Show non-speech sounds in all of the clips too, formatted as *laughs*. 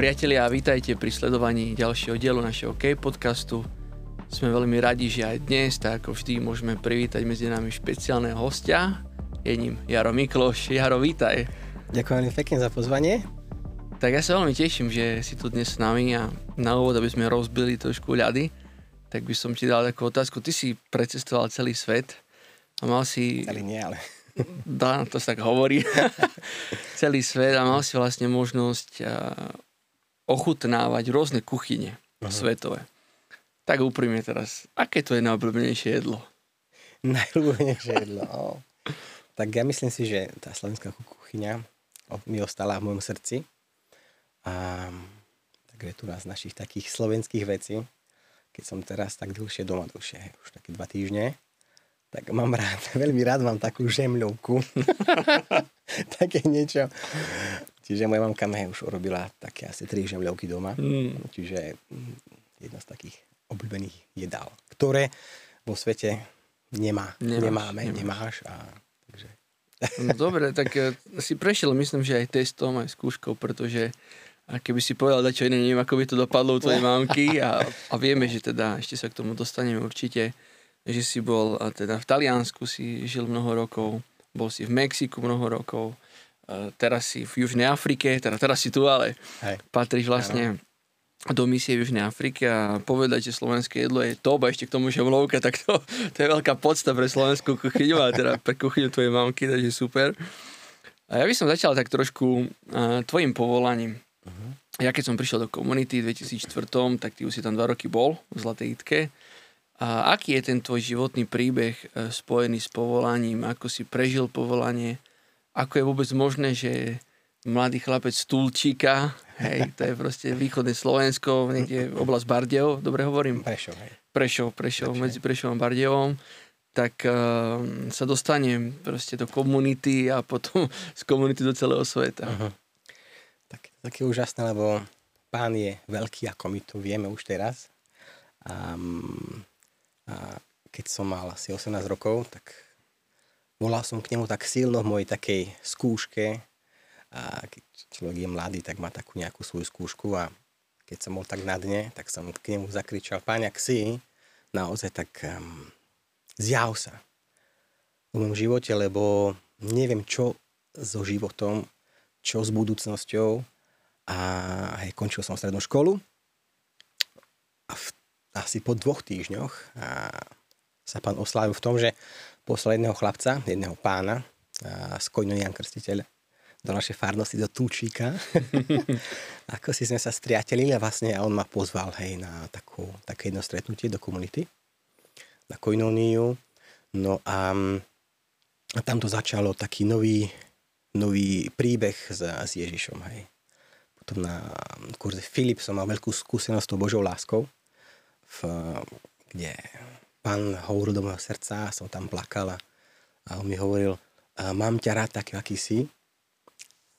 Priatelia, vítajte pri sledovaní ďalšieho dielu našeho K-podcastu. Sme veľmi radi, že aj dnes, tak ako vždy, môžeme privítať medzi nami špeciálneho hostia. Je ním Jaro Mikloš. Jaro, vítaj. Ďakujem veľmi pekne za pozvanie. Tak ja sa veľmi teším, že si tu dnes s nami a na úvod, aby sme rozbili trošku ľady, tak by som ti dal takú otázku. Ty si precestoval celý svet a mal si... Celý nie, ale... Dá, to sa tak hovorí. *laughs* celý svet a mal si vlastne možnosť ochutnávať rôzne kuchyne uh-huh. svetové. Tak úprimne teraz, aké to je najobľúbenejšie jedlo? *laughs* Najobľúbenejšie jedlo? Tak ja myslím si, že tá slovenská kuchyňa mi ostala v mojom srdci. A tak je tu z našich takých slovenských vecí, keď som teraz tak dlhšie doma, dlhšie, už také dva týždne, tak mám rád, *laughs* veľmi rád mám takú žemľovku. *laughs* také niečo, Čiže moja mamka mi už urobila také asi tri žemľovky doma. Mm. Čiže mm, jedna z takých obľúbených jedál, ktoré vo svete nemá, nemáš, nemáme, nemáš. nemáš a takže... No dobre, tak eh, si prešiel myslím, že aj testom, aj skúškou, pretože a keby si povedal čo iné, neviem, ako by to dopadlo u tvojej mamky a, a vieme, že teda ešte sa k tomu dostaneme určite, že si bol a teda v Taliansku si žil mnoho rokov, bol si v Mexiku mnoho rokov, teraz si v Južnej Afrike, teda teraz si tu, ale Hej. patríš vlastne ano. do misie v Južnej Afrike a povedať, že slovenské jedlo je to, a ešte k tomu žemlovka, tak to, *laughs* to je veľká podsta pre slovenskú kuchyňu a teda pre kuchyňu tvojej mamky, takže super. A ja by som začal tak trošku uh, tvojim povolaním. Uh-huh. Ja keď som prišiel do komunity v 2004, tak ty už si tam dva roky bol v Zlatej Itke. A aký je ten tvoj životný príbeh uh, spojený s povolaním? Ako si prežil povolanie? Ako je vôbec možné, že mladý chlapec z Tulčíka, hej, to je proste východné Slovensko, niekde oblasť Bardejov, dobre hovorím? Prešov, hej. Prešov, Prešov, medzi Prešovom a Bardejovom, tak uh, sa dostane proste do komunity a potom *laughs* z komunity do celého sveta. Uh-huh. Tak, také úžasné, lebo pán je veľký, ako my to vieme už teraz. Um, a keď som mal asi 18 rokov, tak volal som k nemu tak silno v mojej takej skúške a keď človek je mladý, tak má takú nejakú svoju skúšku a keď som bol tak na dne, tak som k nemu zakričal, páňa, si naozaj tak um, zjav sa v mojom živote, lebo neviem čo so životom, čo s budúcnosťou. A hej, končil som strednú školu a v, asi po dvoch týždňoch a sa pán oslávil v tom, že poslal jedného chlapca, jedného pána z Kojnonian Krstiteľ do našej farnosti, do Tulčíka. *laughs* Ako si sme sa striatelili a vlastne on ma pozval hej, na takú, také jedno stretnutie do komunity, na Koinoniu. No a, a tam to začalo taký nový, nový príbeh s, s Ježišom. Hej. Potom na kurze Filip som mal veľkú skúsenosť s tou Božou láskou, v, kde pán hovoril do môjho srdca, som tam plakal a, on mi hovoril, mám ťa rád taký, aký si,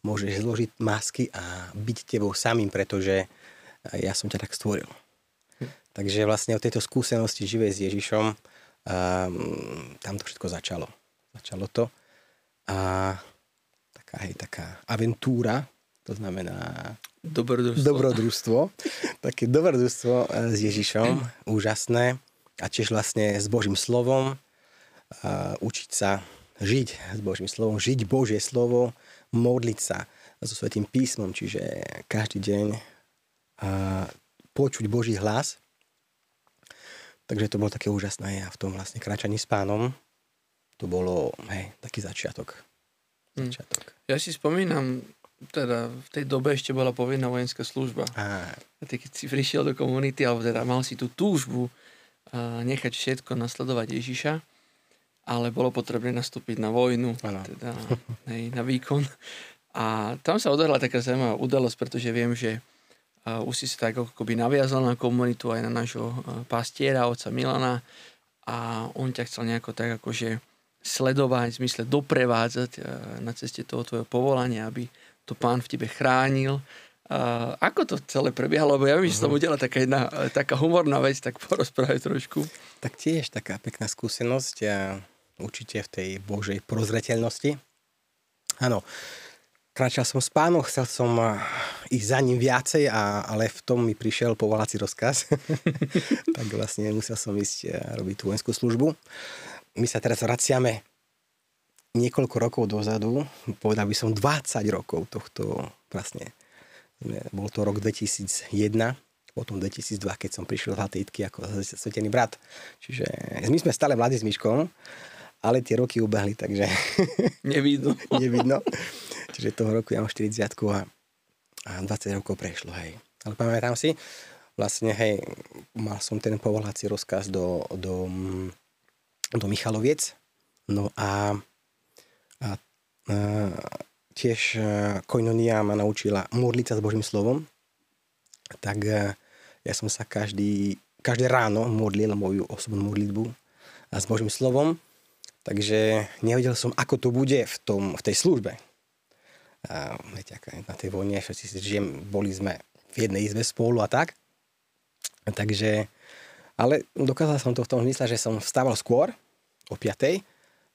môžeš zložiť masky a byť tebou samým, pretože ja som ťa tak stvoril. Hm. Takže vlastne od tejto skúsenosti živej s Ježišom um, tam to všetko začalo. Začalo to. A taká, hej, taká aventúra, to znamená dobrodružstvo. dobrodružstvo. *laughs* Také dobrodružstvo e, s Ježišom, úžasné a tiež vlastne s Božím slovom, a učiť sa žiť s Božím slovom, žiť Božie slovo, modliť sa so Svetým písmom, čiže každý deň a počuť Boží hlas. Takže to bolo také úžasné a v tom vlastne kráčaní s pánom to bolo hej, taký začiatok. Hm. začiatok. Ja si spomínam, teda v tej dobe ešte bola povinná vojenská služba. A, a ty keď si prišiel do komunity, alebo teda mal si tú túžbu nechať všetko nasledovať Ježiša, ale bolo potrebné nastúpiť na vojnu, teda hej, na výkon. A tam sa odohrala taká zaujímavá udalosť, pretože viem, že uh, už si sa tak akoby naviazal na komunitu aj na nášho pastiera, oca Milana a on ťa chcel nejako tak akože sledovať, v zmysle doprevádzať na ceste toho tvojho povolania, aby to pán v tebe chránil Ako to celé prebiehalo? Lebo ja sa tam mhm. udiala taká jedna taká humorná vec, tak porozprávaj trošku. Tak tiež taká pekná skúsenosť a určite v tej Božej prozreteľnosti. Áno, kráčal som s pánom, chcel som ísť za ním viacej, a, ale v tom mi prišiel povolací rozkaz. *laughs* tak vlastne musel som ísť robiť tú vojenskú službu. My sa teraz vraciame niekoľko rokov dozadu, povedal by som 20 rokov tohto vlastne. Bol to rok 2001, potom 2002, keď som prišiel z Hatejtky ako svetený brat. Čiže my sme stále mladí s Myškom, ale tie roky ubehli, takže... *laughs* Nevidno. *laughs* Nevidno. Čiže toho roku ja mám 40 a, a 20 rokov prešlo, hej. Ale pamätám si, vlastne, hej, mal som ten povolací rozkaz do, do, do Michaloviec, no a, a, a tiež Koinonia ma naučila modliť sa s Božím slovom, tak ja som sa každý, každé ráno modlil moju osobnú modlitbu a s Božím slovom Takže nevedel som, ako to bude v, tom, v tej službe. A, viete, na tej vojne všetci si boli sme v jednej izbe spolu a tak. Takže, ale dokázal som to v tom zmysle, že som vstával skôr, o 5.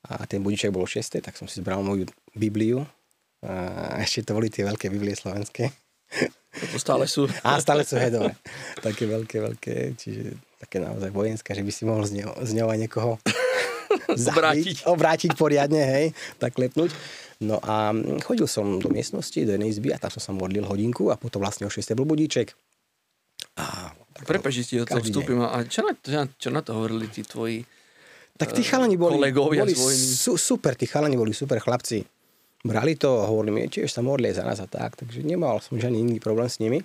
a ten budiček bol o 6. tak som si zbral moju Bibliu. A ešte to boli tie veľké Biblie slovenské. To stále sú. A stále sú, hej, dobre. Také veľké, veľké, čiže také naozaj vojenské, že by si mohol z, neho, z ňou aj niekoho *laughs* obrátiť. obrátiť poriadne, hej, tak klepnúť. No a chodil som do miestnosti, do jednej izby a tam som sa modlil hodinku a potom vlastne o 6. bol budíček. A Prepač, ti do toho vstúpim. A čo na, čo, čo na to hovorili tí tvoji tak tí chalani boli, kolegovia boli su, super, tí chalani boli super chlapci. Brali to a hovorili mi, tiež sa modlie za nás a tak, takže nemal som žiadny iný problém s nimi.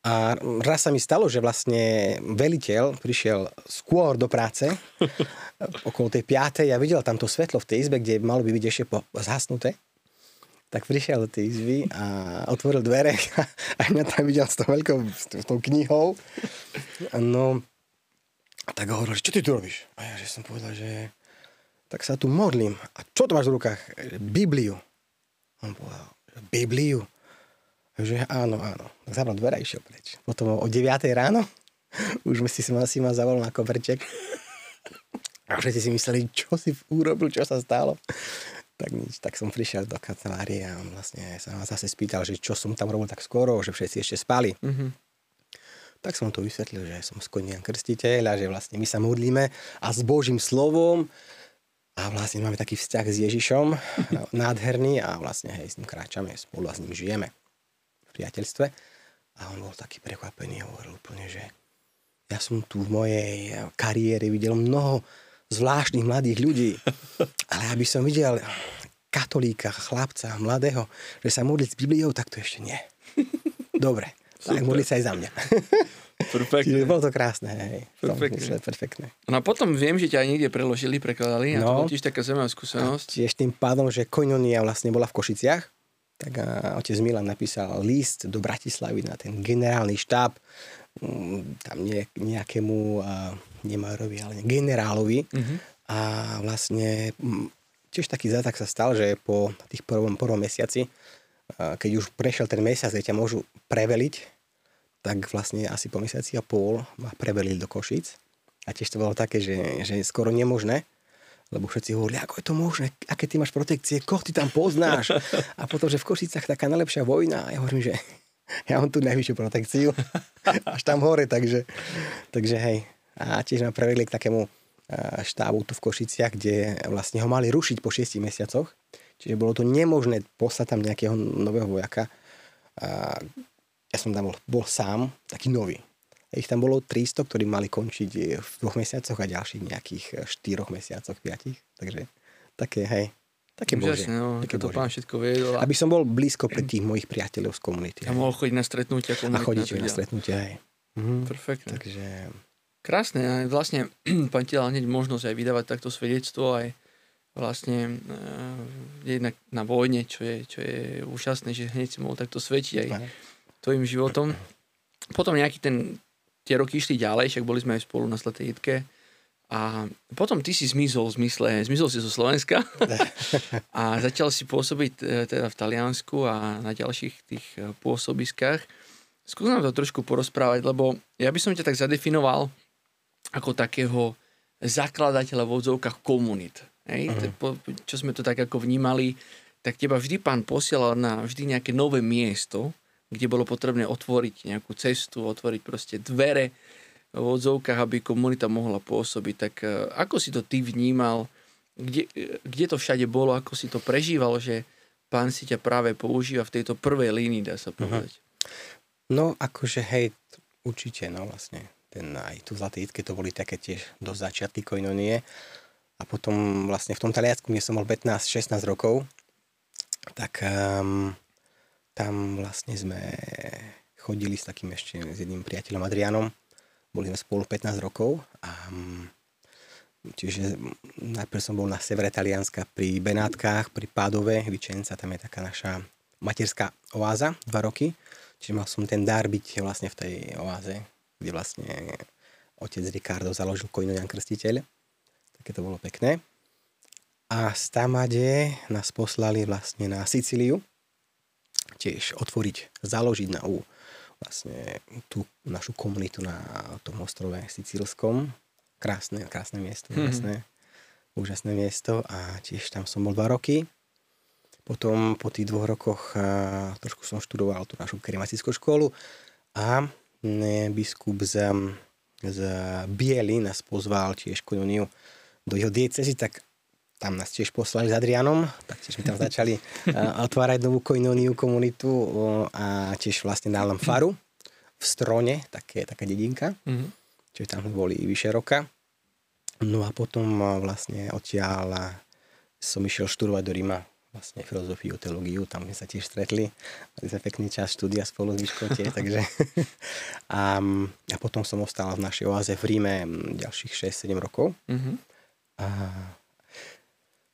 A raz sa mi stalo, že vlastne veliteľ prišiel skôr do práce, *laughs* okolo tej piatej a videl tam to svetlo v tej izbe, kde malo by byť ešte zhasnuté. Tak prišiel do tej izby a otvoril dvere *laughs* a mňa tam videl s tou veľkou s tou knihou. No, a tak hovoril, že čo ty tu robíš? A ja že som povedal, že tak sa tu modlím. A čo to máš v rukách? Bibliu. On povedal, Bibliu. Že áno, áno. Tak zavral dvere a išiel preč. Potom o 9 ráno *laughs* už si ma, si ma zavolal na koberček. A všetci si mysleli, čo si urobil, čo sa stalo. Tak nič, tak som prišiel do kancelárie a on vlastne sa ma zase spýtal, že čo som tam robil tak skoro, že všetci ešte spali. Mm-hmm. Tak som to vysvetlil, že som skonian krstiteľ a že vlastne my sa modlíme a s Božím slovom a vlastne máme taký vzťah s Ježišom, *laughs* nádherný a vlastne hej, s ním kráčame spolu a s ním žijeme priateľstve. A on bol taký prekvapený, hovoril úplne, že ja som tu v mojej kariére videl mnoho zvláštnych mladých ľudí, *laughs* ale aby som videl katolíka, chlapca, mladého, že sa modliť s Bibliou, tak to ešte nie. *laughs* Dobre, tak modliť sa aj za mňa. Perfektne. Čiže bolo to krásne, hej. Perfektne. perfektne. No a potom viem, že ťa aj niekde preložili, prekladali no, a to bol tiež taká zaujímavá skúsenosť. A tiež tým pádom, že Koinonia vlastne bola v Košiciach, tak otec Milan napísal list do Bratislavy na ten generálny štáb mm, tam nejakému Nemajerovi, ale generálovi mm-hmm. a vlastne mm, tiež taký zátak sa stal, že po tých prvom, prvom mesiaci keď už prešiel ten mesiac, kde ťa môžu preveliť, tak vlastne asi po mesiaci a pôl ma prevelili do Košic. A tiež to bolo také, že, že skoro nemožné, lebo všetci hovorili, ako je to možné, aké ty máš protekcie, koho ty tam poznáš. A potom, že v Košicách taká najlepšia vojna. A ja hovorím, že *laughs* ja mám tu najvyššiu protekciu. Až tam hore, takže, takže hej. A tiež ma prevedli k takému štábu tu v Košiciach, kde vlastne ho mali rušiť po 6 mesiacoch. Čiže bolo to nemožné poslať tam nejakého nového vojaka. Ja som tam bol, bol sám, taký nový. Ich tam bolo 300, ktorí mali končiť v dvoch mesiacoch a ďalších nejakých eh, štyroch mesiacoch, piatich. Takže také, hej, také bože. Jasne, no, také to pán všetko viedol. Aby som bol blízko pre tých mojich priateľov z komunity. A mohol chodiť na stretnutia. A chodiť na stretnutia, hej. Mhm. Perfektne. Takže... Krásne, a vlastne *clears throat* pán ti hneď možnosť aj vydávať takto svedectvo, aj vlastne e, jednak na vojne, čo je, čo je úžasné, že hneď si mohol takto svetiť aj tvojim životom. Potom nejaký ten tie roky išli ďalej, však boli sme aj spolu na Sletej Jitke. A potom ty si zmizol v zmysle, zmizol si zo Slovenska *laughs* a začal si pôsobiť e, teda v Taliansku a na ďalších tých e, pôsobiskách. Skús nám to trošku porozprávať, lebo ja by som ťa tak zadefinoval ako takého zakladateľa v odzovkách komunit. Hej? Uh-huh. Čo sme to tak ako vnímali, tak teba vždy pán posielal na vždy nejaké nové miesto, kde bolo potrebné otvoriť nejakú cestu, otvoriť proste dvere v odzovkách, aby komunita mohla pôsobiť. Tak e, ako si to ty vnímal, kde, e, kde to všade bolo, ako si to prežíval, že pán si ťa práve používa v tejto prvej línii, dá sa mhm. povedať. Uh-huh. No, akože hej, určite, no vlastne. Ten, aj tu v Zlatej to boli také tiež do začiatky koinonie. A potom vlastne v tom Taliansku, kde som mal 15-16 rokov, tak um, tam vlastne sme chodili s takým ešte s jedným priateľom Adrianom. Boli sme spolu 15 rokov a um, čiže najprv som bol na severe Talianska pri Benátkach, pri Pádove, Vicenza, tam je taká naša materská oáza, dva roky. Čiže mal som ten dar byť vlastne v tej oáze, kde vlastne otec Ricardo založil Koinonian Krstiteľ. Také to bolo pekné. A z Tamade nás poslali vlastne na Sicíliu, tiež otvoriť, založiť na U vlastne tú našu komunitu na tom ostrove Sicílskom. Krásne, krásne miesto, mm-hmm. úžasné, úžasné miesto a tiež tam som bol dva roky. Potom po tých dvoch rokoch a, trošku som študoval tú našu kerimatickú školu a ne, biskup z, z Biely nás pozval tiež kononiu do jeho diecezy, tak tam nás tiež poslali s Adrianom, tak tiež sme tam začali otvárať novú koinoniu komunitu a tiež vlastne dal nám faru v Strone, také, taká dedinka, mm-hmm. čiže tam boli vyše roka. No a potom vlastne odtiaľ som išiel študovať do Ríma vlastne filozofiu, teológiu, tam sme sa tiež stretli, mali sme pekný čas štúdia spolu s tiež, *laughs* takže *laughs* a, a potom som ostal v našej oáze v Ríme ďalších 6-7 rokov. Mm-hmm. A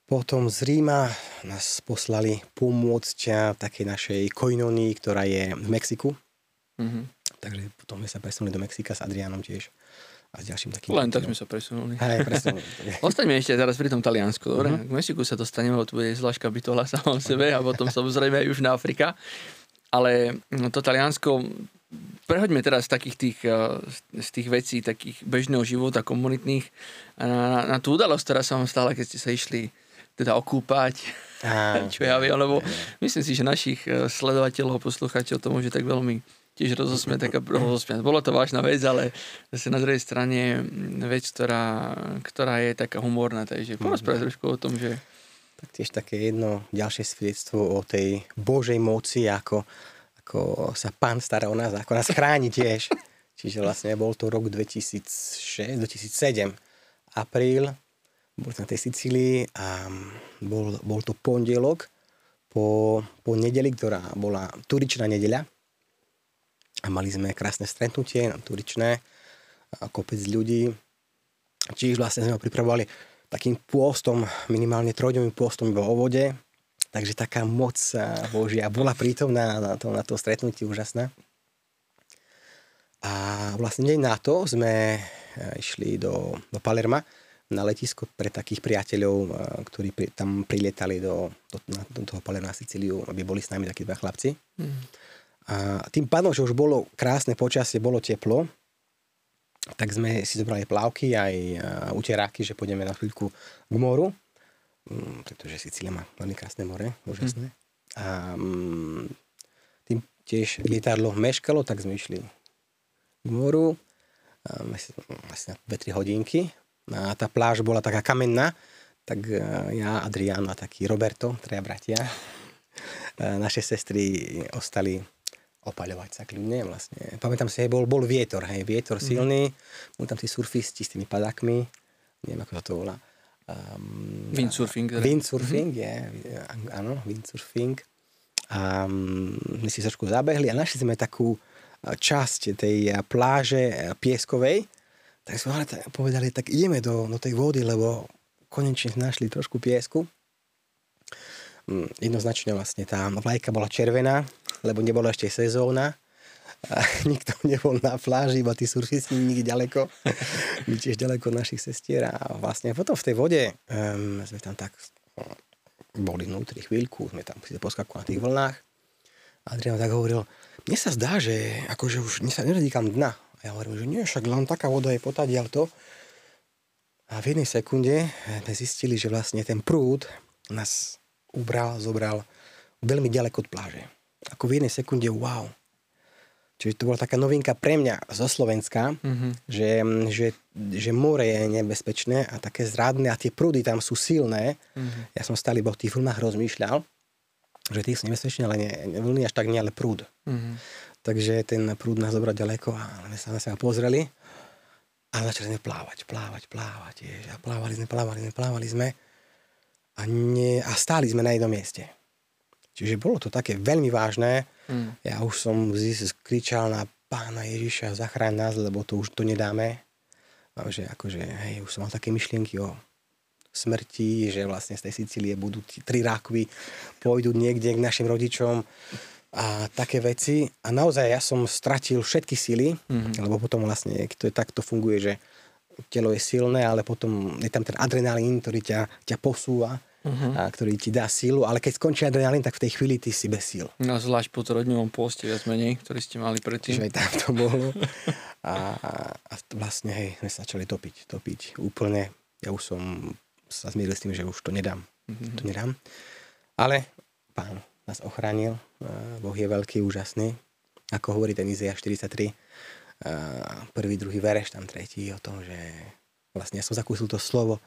potom z Ríma nás poslali pomôcť v takej našej koinonii, ktorá je v Mexiku. Mm-hmm. Takže potom sme sa presunuli do Mexika s Adrianom tiež a s ďalším takým... Len tak sme sa presunuli. Hej, presunuli. *laughs* Ostaňme ešte teraz pri tom Taliansku, dobre? Uh-huh. K Mexiku sa dostaneme, lebo tu je zvlášť kapitola *laughs* sama o sebe a potom samozrejme aj Južná Afrika. Ale no, to Taliansko, prehoďme teraz z takých tých, eh, z tých vecí, takých bežného života, komunitných, na, na, na tú udalosť, ktorá sa vám stala, keď ste sa išli teda okúpať, Á, *laughs* čo ja viem, lebo myslím si, že našich eh, sledovateľov, poslucháčov to môže tak veľmi tiež rozosmiať, taká *clears throat* rozosmiať. Bolo to vážna vec, ale zase na druhej strane vec, ktorá, ktorá je taká humorná, takže porozprávať mm-hmm. trošku o tom, že... Tak tiež také jedno ďalšie svedectvo o tej Božej moci, ako, ako sa pán stará o nás, ako nás chráni tiež. *laughs* Čiže vlastne bol to rok 2006, 2007, apríl, bol na tej Sicílii a bol, bol to pondelok po, po nedeli, ktorá bola turičná nedeľa. A mali sme krásne stretnutie na turičné, kopec ľudí. Čiže vlastne sme ho pripravovali takým pôstom, minimálne trojdňovým pôstom iba o vode. Takže taká moc Božia bola prítomná na to, na to stretnutie úžasná. A vlastne deň na to sme išli do, do Palerma, na letisko pre takých priateľov, ktorí pri, tam prilietali do, do, na, do toho pole na Sicíliu, aby boli s nami takí dva chlapci. Mm. A tým pádom, že už bolo krásne počasie, bolo teplo, tak sme si zobrali plávky aj uteráky, že pôjdeme na chvíľku k moru, mm, pretože Sicília má veľmi krásne more, úžasné. Mm. A mm, tým tiež lietadlo meškalo, tak sme išli k moru, asi na 2-3 hodinky a tá pláž bola taká kamenná, tak e, ja, Adriano a taký Roberto, traja bratia, e, naše sestry ostali opaľovať sa kľudne vlastne. Pamätám si, hej, bol, bol vietor, hej, vietor mm-hmm. silný, boli tam tí surfisti s tými padákmi, neviem ako sa to volá. Um, windsurfing. Teda. Windsurfing, mm-hmm. je, áno, windsurfing. A um, my si trošku zabehli a našli sme takú e, časť tej pláže pieskovej, tak sme ale povedali, tak ideme do, do tej vody, lebo konečne našli trošku piesku. Mm, jednoznačne vlastne tá vlajka bola červená, lebo nebola ešte sezóna. A *laughs* nikto nebol na pláži, iba tí surfisti nikde ďaleko. My tiež ďaleko našich sestier. A vlastne potom v tej vode um, sme tam tak boli vnútri chvíľku, sme tam si poskakovali na tých vlnách. Adrian tak hovoril, mne sa zdá, že akože už mne sa nedotýkam dna. Ja hovorím, že nie, však len taká voda je potadiaľ to. A v jednej sekunde sme zistili, že vlastne ten prúd nás ubral, zobral veľmi ďaleko od pláže. Ako v jednej sekunde, wow. Čiže to bola taká novinka pre mňa zo Slovenska, mm-hmm. že, že, že more je nebezpečné a také zradné a tie prúdy tam sú silné. Mm-hmm. Ja som stále iba o tých vlnách rozmýšľal, že tie sú nebezpečné, ale nie, vlny až tak nie, ale prúd. Mm-hmm. Takže ten prúd nás zobrať ďaleko a my sa na seba pozreli a začali sme plávať, plávať, plávať. Ježi, a plávali sme, plávali sme, plávali sme a, nie, a stáli sme na jednom mieste. Čiže bolo to také veľmi vážne. Mm. Ja už som kričal na pána Ježiša, zachráň nás, lebo to už to nedáme. A že akože, hej, už som mal také myšlienky o smrti, že vlastne z tej Sicílie budú tri rákvy, pôjdu niekde k našim rodičom a také veci. A naozaj ja som stratil všetky síly, mm-hmm. lebo potom vlastne, to je, takto funguje, že telo je silné, ale potom je tam ten adrenalín, ktorý ťa, ťa posúva uh-huh. a ktorý ti dá sílu, ale keď skončí adrenalín, tak v tej chvíli ty si bez síl. No zvlášť po trodňovom poste viac menej, ktorý ste mali predtým. Čiže aj tam to bolo. A, a vlastne, hej, sme sa začali topiť, topiť úplne. Ja už som sa zmieril s tým, že už to nedám. Uh-huh. To nedám. Ale pán nás ochránil. Boh je veľký, úžasný. Ako hovorí ten Izea 43, prvý, druhý vereš, tam tretí o tom, že vlastne ja som zakúsil to slovo,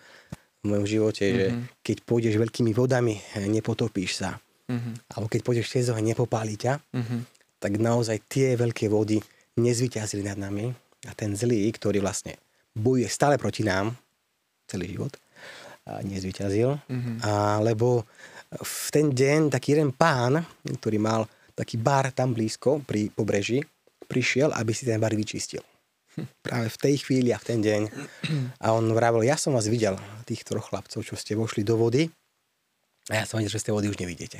v mojom živote, mm-hmm. že mhm. keď pôjdeš veľkými vodami, nepotopíš sa. Mm-hmm. Alebo keď pôjdeš cez oheň, nepopálí ťa. Mm-hmm. Tak naozaj tie veľké vody nezvyťazili nad nami. A ten zlý, ktorý vlastne bojuje stále proti nám, celý život, nezvyťazil. Mm-hmm. A, lebo v ten deň taký jeden pán, ktorý mal taký bar tam blízko pri pobreží, prišiel, aby si ten bar vyčistil práve v tej chvíli a v ten deň. A on vravel, ja som vás videl, tých troch chlapcov, čo ste vošli do vody a ja som videl, že z tej vody už nevidíte.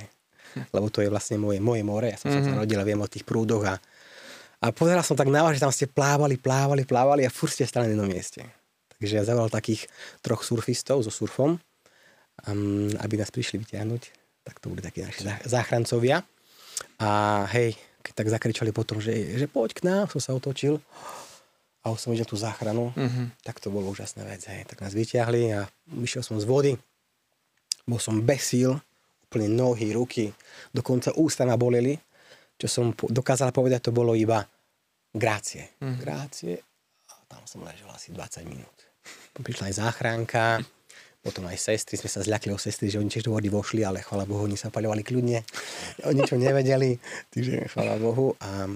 Lebo to je vlastne moje, moje more, ja som mm-hmm. sa mhm. rodil a viem o tých prúdoch a, a pozeral som tak na vás, že tam ste plávali, plávali, plávali a furt ste stali na jednom mieste. Takže ja zavolal takých troch surfistov so surfom, um, aby nás prišli vyťahnuť. Tak to boli takí naši záchrancovia. A hej, keď tak zakričali potom, že, že poď k nám, som sa otočil a už som videl tú záchranu, mm-hmm. tak to bolo úžasná vec. Hej. Tak nás vyťahli a vyšiel som z vody, bol som bez síl, úplne nohy, ruky, dokonca ústa ma boleli. Čo som dokázal povedať, to bolo iba grácie. Mm-hmm. Grácie a tam som ležal asi 20 minút. Prišla aj záchranka, potom aj sestry, sme sa zľakli o sestry, že oni tiež do vody vošli, ale chvala Bohu, oni sa paľovali kľudne. Oni ničo nevedeli, takže chvala Bohu. A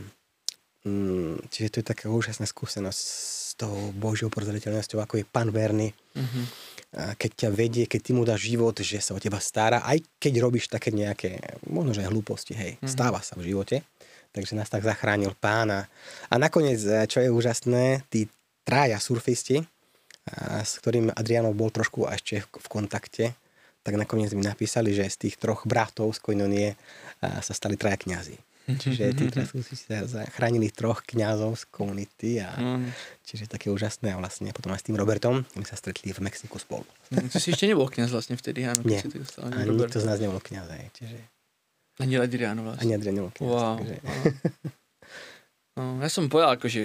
Mm, čiže to je taká úžasná skúsenosť s tou Božou prozreteľnosťou, ako je Pán verný. Mm-hmm. Keď ťa vedie, keď ty mu dáš život, že sa o teba stará, aj keď robíš také nejaké, možno že hlúposti, hej, mm-hmm. stáva sa v živote. Takže nás tak zachránil pána. A nakoniec, e, čo je úžasné, tí trája surfisti, s ktorým Adrianov bol trošku ešte v kontakte, tak nakoniec mi napísali, že z tých troch bratov z Koinonie sa stali traja kňazi. Čiže tí si sa zachránili troch kňazov z komunity a mm. čiže také úžasné a vlastne potom aj s tým Robertom my sa stretli v Mexiku spolu. Mm, ty si ešte nebol kňaz vlastne vtedy, áno? Nie, si dostal, ani, ani nikto z nás nebol kňaz, aj, čiže... Ani Adriano vlastne. Ani Adriano nebol kňaz. Wow, takže... wow. No, ja som povedal akože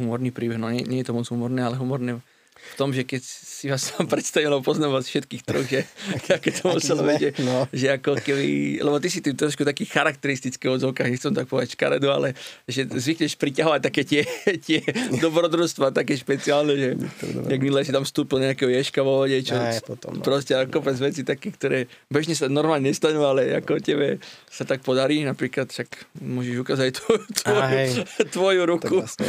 humorný príbeh, no nie, nie je to moc humorné, ale humorné v tom, že keď si vás tam *laughs* predstavil, poznám vás všetkých troch, že *laughs* aké to muselo byť, no. že ako keby, lebo ty si tým trošku taký charakteristický odzovka, nechcem tak povedať škaredo, ale že zvykneš priťahovať také tie, *laughs* tie dobrodružstva, také špeciálne, že jak milé si tam vstúpil nejakého ješka vo vode, čo Aj, potom, no. proste ako kopec veci také, ktoré bežne sa normálne nestanú, ale ako tebe sa tak podarí, napríklad však môžeš ukázať tvoju, tvoju, tvoju ruku. Vlastne,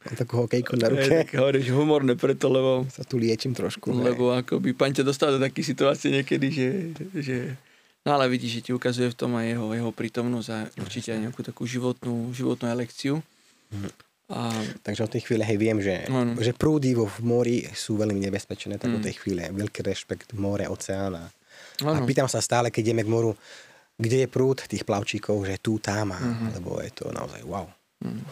Mám takú hokejku na ruke. Tak hovoríš humorné preto, lebo... Sa tu liečím trošku. Lebo ako by pán ťa dostal do takých situácií niekedy, že, že... No ale vidíš, že ti ukazuje v tom aj jeho, jeho prítomnosť a určite aj nejakú takú životnú, životnú elekciu. Mhm. A... Takže od tej chvíle hej, viem, že, ano. že prúdy vo v mori sú veľmi nebezpečné, tak mm. od tej chvíle veľký rešpekt more, oceán. A, a pýtam sa stále, keď ideme k moru, kde je prúd tých plavčíkov, že tu, tam, a, mm-hmm. lebo je to naozaj wow. Mm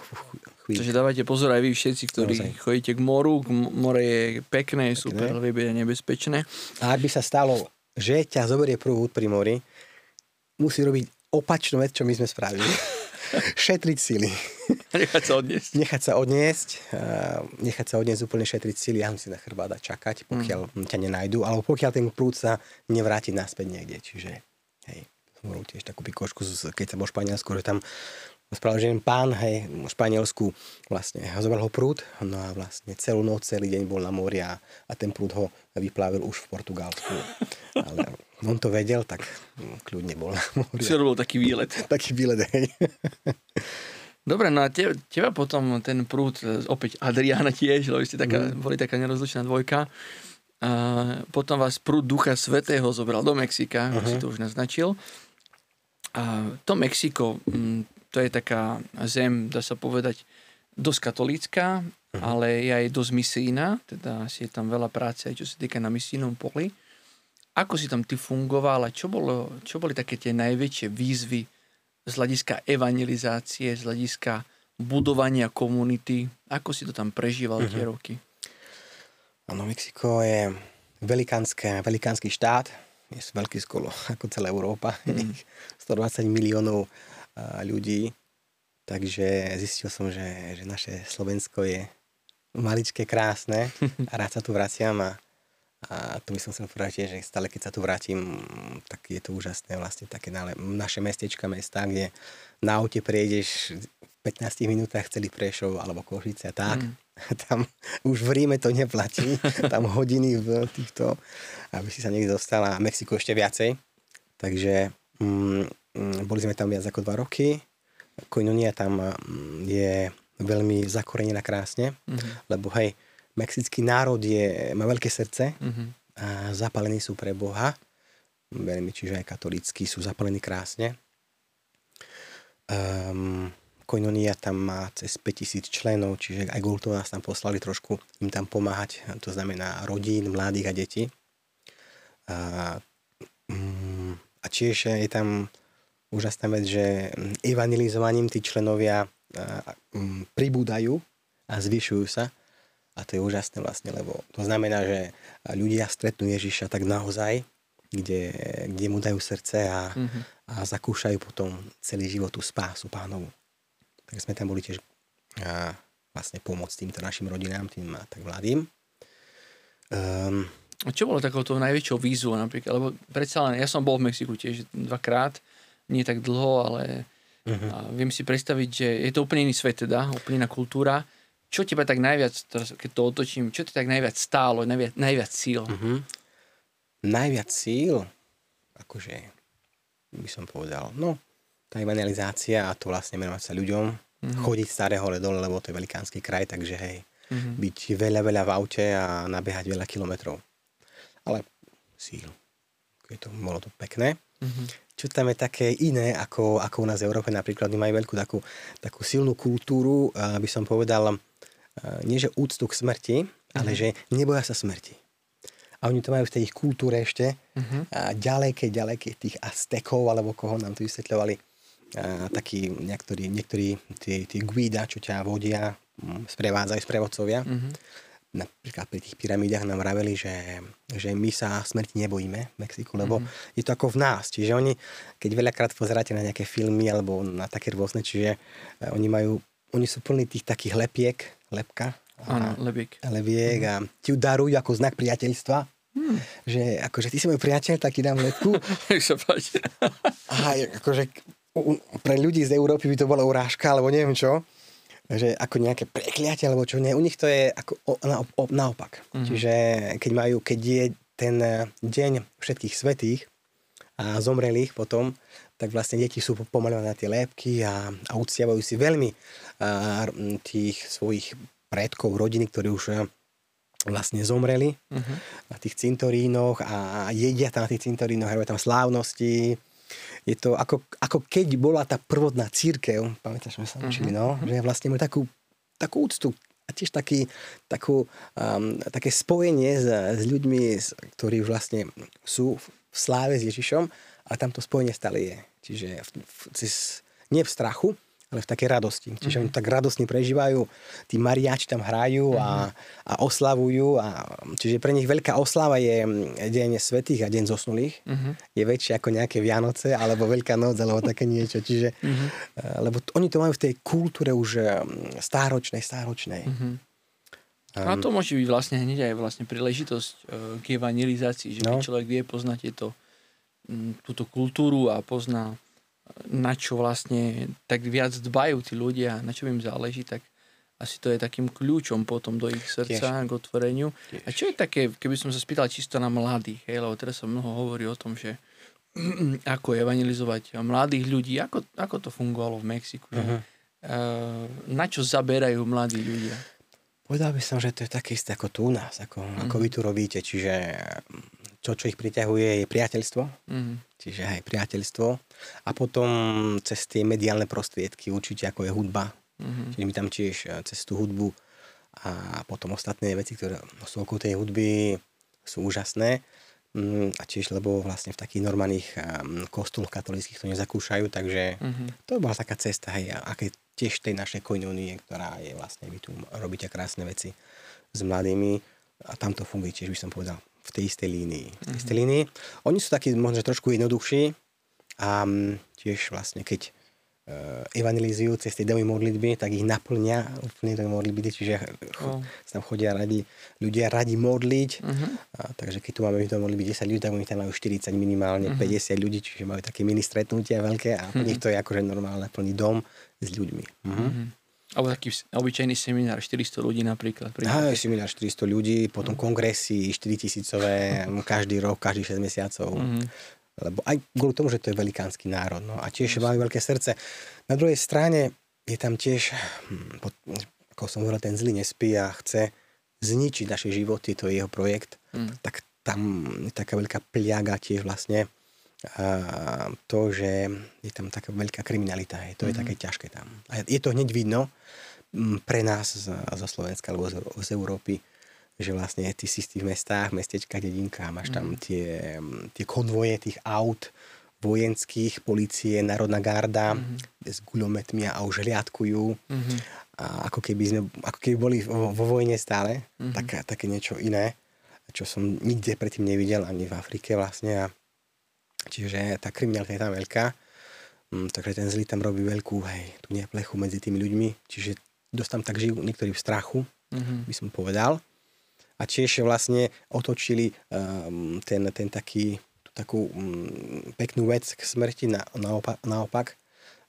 chvíľ. Takže dávajte pozor aj vy všetci, ktorí Naozaj. chodíte k moru. More je pekné, pekné. super, ale vie nebezpečné. A ak by sa stalo, že ťa zoberie prúd pri mori, musí robiť opačnú vec, čo my sme spravili. *laughs* šetriť sily. Nechať sa odniesť. Nechať sa odniesť. Nechať sa odniesť úplne šetriť sily a si na chrbáda čakať, pokiaľ mm. ťa nenajdu, alebo pokiaľ ten prúd sa nevráti naspäť niekde. Čiže hej, som robil tiež takú pikošku, keď sa bol Španielsku, že tam spravil, že pán, hej, v Španielsku vlastne zobral ho prúd, no a vlastne celú noc, celý deň bol na mori a, a ten prúd ho vyplavil už v Portugalsku. Ale on to vedel, tak kľudne bol na mori. Si robil taký výlet. *laughs* taký výlet, hej. Dobre, no a teba, teba potom ten prúd, opäť Adriana *laughs* tiež, lebo ste taká, mm. boli taká nerozlučná dvojka. A potom vás prúd Ducha Svetého zobral do Mexika, uh-huh. si to už naznačil. A to Mexiko, mm, to je taká zem, dá sa povedať, dosť katolícka, uh-huh. ale je aj dosť misijná, teda asi je tam veľa práce, aj čo sa týka na misijnom poli. Ako si tam ty fungoval a čo, bolo, čo boli také tie najväčšie výzvy z hľadiska evangelizácie, z hľadiska budovania komunity? Ako si to tam prežíval uh-huh. tie roky? Áno, Mexiko je velikánske, velikánsky štát, je veľký skolo ako celá Európa, *laughs* mm. 120 miliónov ľudí. Takže zistil som, že, že naše Slovensko je maličké, krásne a rád sa tu vraciam a, a to by som chcel povedať že stále keď sa tu vrátim, tak je to úžasné vlastne také naše mestečka, mesta, kde na aute prejdeš v 15 minútach celý Prešov alebo Košice a tak. Mm. *laughs* Tam už v Ríme to neplatí, *laughs* tam hodiny v týchto, aby si sa niekde dostal a Mexiko ešte viacej. Takže Mm, boli sme tam viac ako dva roky. Koinonia tam mm, je veľmi zakorenená krásne, mm-hmm. lebo hej, mexický národ je, má veľké srdce mm-hmm. a zapalení sú pre Boha. Veľmi, čiže aj katolícky sú zapalení krásne. Um, Koinonia tam má cez 5000 členov, čiže aj Gulto nás tam poslali trošku im tam pomáhať, to znamená rodín, mladých a detí. A, um, a tiež je tam úžasná vec, že mm, evangelizovaním tí členovia mm, pribúdajú a zvyšujú sa. A to je úžasné vlastne, lebo to znamená, že ľudia stretnú Ježiša tak naozaj, kde, kde mu dajú srdce a, mm-hmm. a zakúšajú potom celý život tú spásu pánovu. Tak sme tam boli tiež a, vlastne pomôcť týmto našim rodinám, tým a tak mladým. Um, a čo bolo takouto najväčšou výzvou napríklad? Lebo predsa len, ja som bol v Mexiku tiež dvakrát nie tak dlho, ale uh-huh. a viem si predstaviť, že je to úplne iný svet teda, úplne iná kultúra. Čo teba tak najviac, teraz keď to otočím, čo ti tak najviac stálo, najviac, najviac síl? Uh-huh. Najviac síl? Akože by som povedal, no, tá evangelizácia a to vlastne menovať sa ľuďom, uh-huh. chodiť staré hore dole, lebo to je velikánsky kraj, takže hej, uh-huh. byť veľa, veľa v aute a nabehať veľa kilometrov. Ale síl. Je to, bolo to pekné. Uh-huh čo tam je také iné ako, ako u nás v Európe. Napríklad oni majú veľkú takú, takú silnú kultúru, aby som povedal, nie že úctu k smrti, ale mm-hmm. že neboja sa smrti. A oni to majú v tej ich kultúre ešte mm-hmm. a ďaleké, ďaleké tých Aztekov, alebo koho nám tu vysvetľovali, a takí niektorí, niektorí tí, tí guida, čo ťa vodia, sprevádzajú sprevodcovia. Mm-hmm napríklad pri tých pyramídach nám vraveli, že, že my sa smrti nebojíme v Mexiku, lebo mm-hmm. je to ako v nás. Čiže oni, keď veľakrát pozeráte na nejaké filmy alebo na také rôzne, čiže uh, oni majú, oni sú plní tých takých lepiek, lepka. Áno, lebiek. Lebiek mm-hmm. a ti ju darujú ako znak priateľstva. Hmm. Že akože ty si môj priateľ, tak ti dám lepku. *laughs* sa páči. a akože pre ľudí z Európy by to bola urážka, alebo neviem čo že ako nejaké prekliatie, alebo čo nie. U nich to je ako o, na, o, naopak. Mm-hmm. Čiže keď majú, keď je ten eh, deň všetkých svetých a zomrelých potom, tak vlastne deti sú pomalované na tie lépky a, a uctiavajú si veľmi a, tých svojich predkov, rodiny, ktorí už eh, vlastne zomreli uh-huh. na tých cintorínoch a jedia tam na tých cintorínoch, robia tam slávnosti, je to ako, ako keď bola tá prvotná církev, pamätáš, sme sa učili, no, uh-huh. že vlastne mali takú, takú úctu a tiež taký, takú, um, také spojenie s, s ľuďmi, ktorí už vlastne sú v sláve s Ježišom, a tam to spojenie stále je. Čiže v, v, cez, nie v strachu, ale v takej radosti. Čiže mm-hmm. oni tak radostne prežívajú, tí mariači tam hrajú a, a oslavujú. A, čiže pre nich veľká oslava je mm, deň svetých a deň zosnulých. Mm-hmm. Je väčšie ako nejaké Vianoce alebo Veľká noc alebo také niečo. Čiže, mm-hmm. lebo t- oni to majú v tej kultúre už mm, stáročnej, stáročnej. Mm-hmm. Um, a to môže byť vlastne hneď aj vlastne príležitosť uh, k evangelizácii, že no. keď človek vie poznať tieto mm, túto kultúru a pozná, na čo vlastne tak viac dbajú tí ľudia, na čo im záleží, tak asi to je takým kľúčom potom do ich srdca Tiež. k otvoreniu. Tiež. A čo je také, keby som sa spýtal čisto na mladých, hej, lebo teraz sa mnoho hovorí o tom, že *clears throat* ako evangelizovať mladých ľudí, ako, ako to fungovalo v Mexiku, uh-huh. uh, na čo zaberajú mladí ľudia? Povedal by som, že to je také isté ako tu u nás, ako, uh-huh. ako vy tu robíte, čiže to, čo ich priťahuje, je priateľstvo, uh-huh. čiže aj priateľstvo a potom cez tie mediálne prostriedky určite ako je hudba, Mm-hmm. Čiže my tam tiež e, cez tú hudbu a potom ostatné veci, ktoré sú okolo tej hudby, sú úžasné. Mm, a tiež, lebo vlastne v takých normálnych kostoloch katolických to nezakúšajú, takže mm-hmm. to bola taká cesta, hej, aké tiež tej našej koinónie, ktorá je vlastne, vy tu robíte krásne veci s mladými a tam to funguje tiež, by som povedal, v tej istej línii. V tej istej línii. Oni sú takí možno trošku jednoduchší a tiež vlastne, keď Eh, evangelizujú cez tie domy modlitby, tak ich naplňa úplne do modlitby, čiže oh. tam chodia radi, ľudia radi modliť. Uh-huh. A, takže keď tu máme do modlitby 10 ľudí, tak oni tam majú 40 minimálne, uh-huh. Mhm. 50 ľudí, čiže majú také mini stretnutia veľké a uh-huh. nich to je akože normálne plný dom s ľuďmi. Uh-huh. Uh-huh. Alebo taký obyčajný seminár, 400 ľudí napríklad. Á, seminár 400 ľudí, potom uh-huh. kongresy 4000 *laughs* každý rok, každých 6 mesiacov. Uh-huh. Lebo aj kvôli tomu, že to je velikánsky národ. No. A tiež majú veľké srdce. Na druhej strane je tam tiež, hm, ako som hovoril, ten zlý nespí a chce zničiť naše životy, to je jeho projekt. Mm. Tak tam je taká veľká pliaga tiež vlastne to, že je tam taká veľká kriminalita. Je, to mm. je také ťažké tam. A je to hneď vidno hm, pre nás zo Slovenska alebo z, z Európy, že vlastne ty si v tých mestách, mestečka, dedinka, máš tam mm. tie, tie konvoje tých aut vojenských, policie, Národná garda mm. s guľometmi a už hliadkujú. Mm. A ako keby, sme, ako keby boli vo, vo vojne stále, mm. tak, také niečo iné, čo som nikde predtým nevidel, ani v Afrike vlastne. A čiže tá kriminalita je tam veľká. Mm, takže ten zlý tam robí veľkú, hej, tú neplechu medzi tými ľuďmi. Čiže dosť tam tak žijú niektorí v strachu, mm-hmm. by som povedal a tiež vlastne otočili um, ten, ten taký, tú takú um, peknú vec k smrti na, naopak, naopak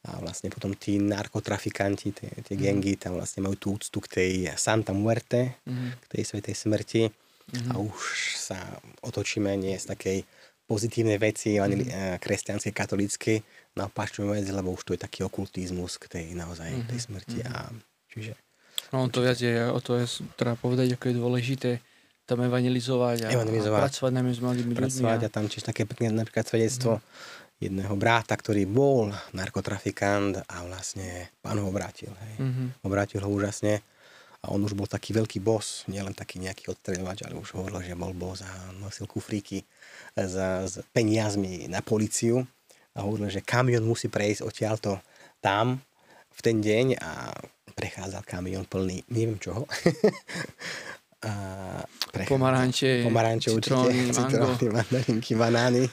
a vlastne potom tí narkotrafikanti, tie, tie mm. gengy tam vlastne majú tú úctu k tej Santa Muerte, mm. k tej svetej smrti mm. a už sa otočíme nie z takej pozitívnej veci mm. kresťanskej, katolíckej na opačnú vec, lebo už to je taký okultizmus k tej naozaj mm. tej smrti mm. a čiže No to viac je, o to je, treba povedať, ako je dôležité tam evangelizovať a, evangelizovať, a pracovať najmä s mladými ľuďmi. Pracovať a tam tiež také pekné napríklad svedectvo mm. jedného bráta, ktorý bol narkotrafikant a vlastne pán ho obrátil. Hej. Mm-hmm. Obrátil ho úžasne a on už bol taký veľký boss, nielen taký nejaký odstreľovač, ale už hovoril, že bol boss a nosil kufríky s, s peniazmi na policiu a hovoril, že kamion musí prejsť odtiaľto tam v ten deň a prechádzal kamión plný neviem čoho. *laughs* a pomaranče, pomaranče citróny, určite, citróny, *laughs* mandarinky, banány.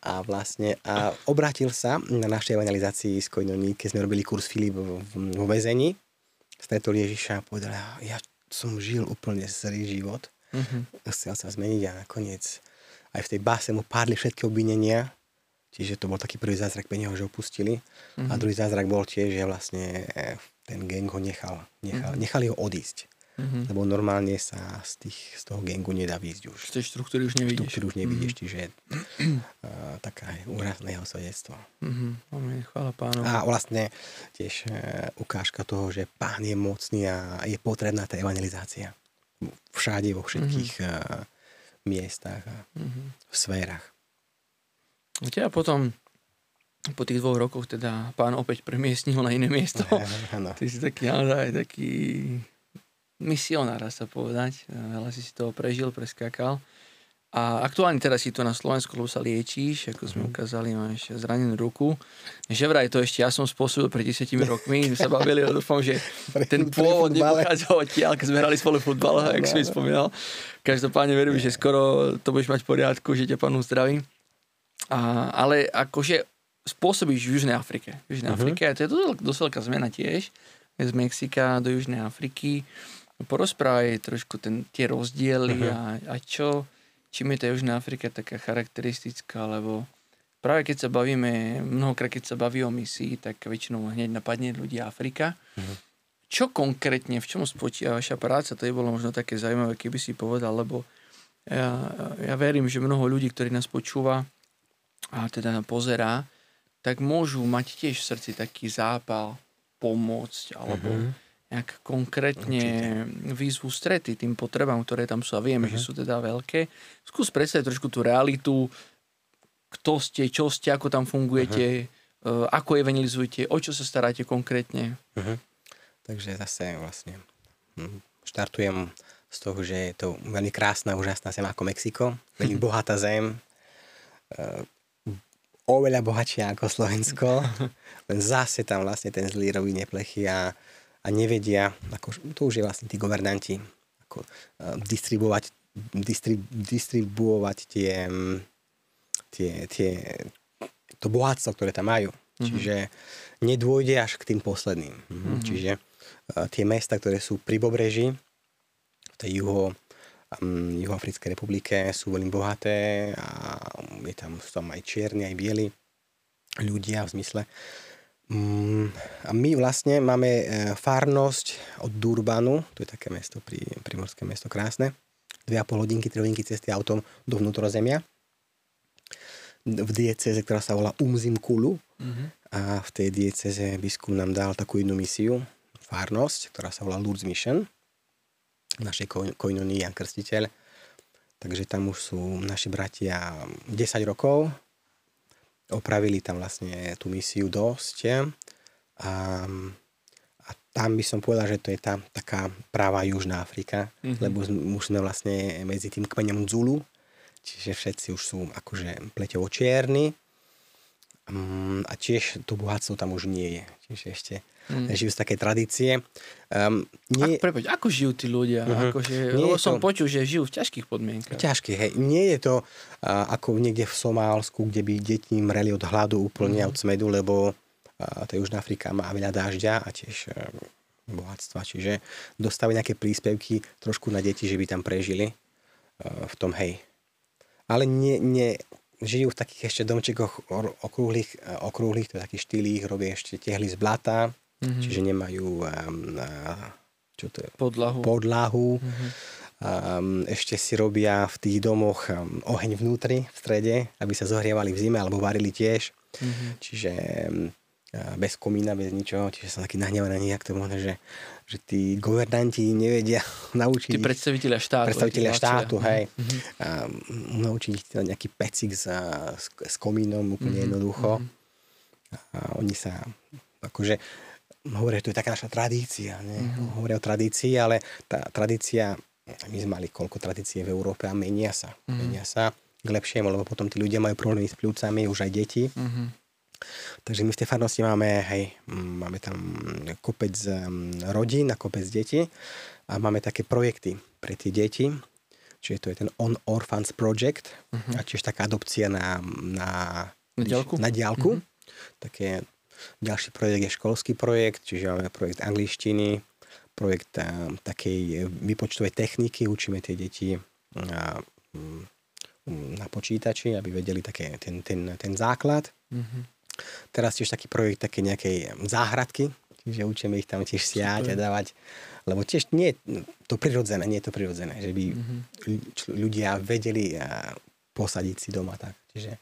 A vlastne a obrátil sa na našej evangelizácii z Koinoní, keď sme robili kurz Filip vo väzení. Stretol Ježiša a povedal, ja som žil úplne celý život. Uh-huh. Chcel sa zmeniť a nakoniec aj v tej báse mu pádli všetky obvinenia Čiže to bol taký prvý zázrak pre neho, že opustili. Mm-hmm. A mhm. druhý zázrak bol tiež, že vlastne eh, ten gang ho nechal. Nechal, mm-hmm. Nechali ho odísť. Mm-hmm. Lebo normálne sa z, tých, z toho gangu nedá výjsť už. Z tej štruktúry už nevidíš. Štruktúry už nevidíš, mm-hmm. čiže uh, *clears throat* taká úrazné jeho svedectvo. Mm-hmm. Chvála pánu. A vlastne tiež uh, ukážka toho, že pán je mocný a je potrebná tá evangelizácia. Všade, vo všetkých mm-hmm. uh, miestach a mm-hmm. sférach. A potom po tých dvoch rokoch teda pán opäť premiestnil na iné miesto. *laughs* Ano. Ty si taký naozaj taký misionár, sa povedať. Veľa si si toho prežil, preskákal. A aktuálne teraz si to na Slovensku, lebo sa liečíš, ako sme mm. ukázali, máš zranenú ruku. Že vraj to ešte ja som spôsobil pred 10 rokmi, my sa bavili, a dúfam, že *laughs* ten pôvod nepochádzal odtiaľ, keď sme hrali spolu futbal, no, ako si spomínal. Každopádne verím, že skoro to budeš mať v poriadku, že ťa pán uzdraví. A, ale akože spôsobíš v Južnej Afrike. V Južnej uh-huh. Afrike, a to je dosť veľká zmena tiež, z Mexika do Južnej Afriky. Porozprávaj trošku ten, tie rozdiely uh-huh. a, a čo, čím je tá Južná Afrika taká charakteristická, lebo práve keď sa bavíme, mnohokrát keď sa baví o misii, tak väčšinou hneď napadne ľudia Afrika. Mm-hmm. Čo konkrétne, v čom spočíva vaša práca? To je bolo možno také zaujímavé, keby si povedal, lebo ja, ja verím, že mnoho ľudí, ktorí nás počúva a teda pozerá, tak môžu mať tiež v srdci taký zápal pomôcť alebo mm-hmm nejak konkrétne Určite. výzvu strety tým potrebám, ktoré tam sú a vieme, uh-huh. že mhm. sú teda veľké. Skús predstaviť trošku tú realitu, kto ste, čo ste, ako tam fungujete, uh-huh. uh, ako evangelizujete, o čo sa staráte konkrétne. Uh-huh. Takže zase vlastne hm, štartujem z toho, že je to veľmi krásna, úžasná zem ako Mexiko, veľmi bohatá zem, uh, oveľa bohatšia ako Slovensko, *laughs* len zase tam vlastne ten zlý robí neplechy a a nevedia, ako, to už je vlastne tí governanti, ako uh, distribuovať, distrib, distribuovať tie, tie, tie, to bohatstvo, ktoré tam majú. Mm-hmm. Čiže nedôjde až k tým posledným. Mm-hmm. Čiže uh, tie mesta, ktoré sú pri pobreží, v tej juho, um, Juhoafrickej republike sú veľmi bohaté a je tam, sú tam aj čierni, aj bieli ľudia v zmysle Mm, a my vlastne máme e, farnosť od Durbanu, to je také mesto, pri, primorské mesto krásne, 2,5 hodinky, 3 hodinky cesty autom do vnútrozemia. V dieceze, ktorá sa volá Umzimkulu mm-hmm. a v tej dieceze biskup nám dal takú jednu misiu, farnosť, ktorá sa volá Lourdes Mission. Našej koinonii Jan Krstiteľ. Takže tam už sú naši bratia 10 rokov, opravili tam vlastne tú misiu dosť a, a tam by som povedal, že to je tá taká práva Južná Afrika, mm-hmm. lebo už sme vlastne medzi tým kmeňom Zulu, čiže všetci už sú akože pleťovo čierni um, a tiež to bohatstvo tam už nie je. Čiže ešte mm. žijú z také tradície. Um, nie... Ako, prepoď, ako žijú tí ľudia? Uh-huh. Akože, lebo som to... počul, že žijú v ťažkých podmienkach. Ťažké, hej. Nie je to uh, ako niekde v Somálsku, kde by deti mreli od hladu úplne uh-huh. od smedu, lebo uh, tá Južná Afrika má veľa dážďa a tiež uh, bohatstva. Čiže dostávajú nejaké príspevky trošku na deti, že by tam prežili uh, v tom, hej. Ale nie, nie, žijú v takých ešte domčekoch okrúhlych, okrúhlych to je taký štýl, robia ešte tehly z blata, mm-hmm. čiže nemajú um, čo to je? podlahu. podlahu. Mm-hmm. Um, ešte si robia v tých domoch um, oheň vnútri, v strede, aby sa zohrievali v zime, alebo varili tiež. Mm-hmm. Čiže um, bez komína, bez ničoho, čiže som taký nahnevaný, jak to možno, že, že tí governanti nevedia *laughs* naučiť... Tí predstaviteľia štátu. Predstaviteľia štátu, hej. Mm-hmm. A, naučiť ich nejaký pecik s, s, s komínom úplne mm-hmm. jednoducho. Mm-hmm. A oni sa akože hovoria, že to je taká naša tradícia. Ne? Mm-hmm. Hovoria o tradícii, ale tá tradícia, my sme mali koľko tradície v Európe a menia sa. Mm-hmm. Menia sa k lepšiemu, lebo potom tí ľudia majú problémy s pľúcami, už aj deti. Mm-hmm. Takže my v tej farnosti máme, hej, máme tam kopec rodín a kopec detí a máme také projekty pre tie deti, čiže to je ten On Orphans Project uh-huh. a tiež taká adopcia na, na, na diálku. Na diálku. Uh-huh. Také ďalší projekt je školský projekt, čiže máme projekt angličtiny, projekt a, takej vypočtovej techniky, učíme tie deti a, na počítači, aby vedeli také, ten, ten, ten základ. Mm-hmm. Teraz tiež taký projekt také nejakej záhradky, čiže učíme ich tam tiež siať a dávať, lebo tiež nie je to prirodzené, nie je to prirodzené, že by mm-hmm. ľudia vedeli posadiť si doma tak. Čiže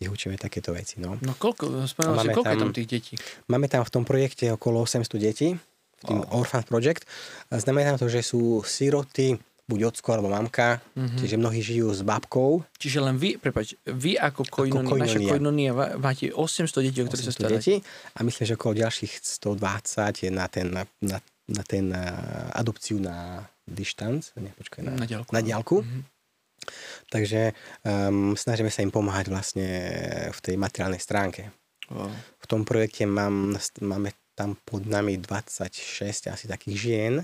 ich učíme takéto veci. No, no koľko, máme si, koľko tam, tam tých detí? Máme tam v tom projekte okolo 800 detí, tým oh. Orphan Project. Znamená to, že sú siroty, buď ocko alebo mamka, mm-hmm. čiže mnohí žijú s babkou. Čiže len vy, prepáč, vy ako koinonia, naša koinonia máte 800 detí, o ktoré sa staráte. a myslím, že okolo ďalších 120 je na ten, na, na, na ten uh, adopciu na distanc, ne, počkaj, na, na diálku. Na diálku. Mm-hmm. Takže um, snažíme sa im pomáhať vlastne v tej materiálnej stránke. Wow. V tom projekte mám, máme tam pod nami 26 asi takých žien,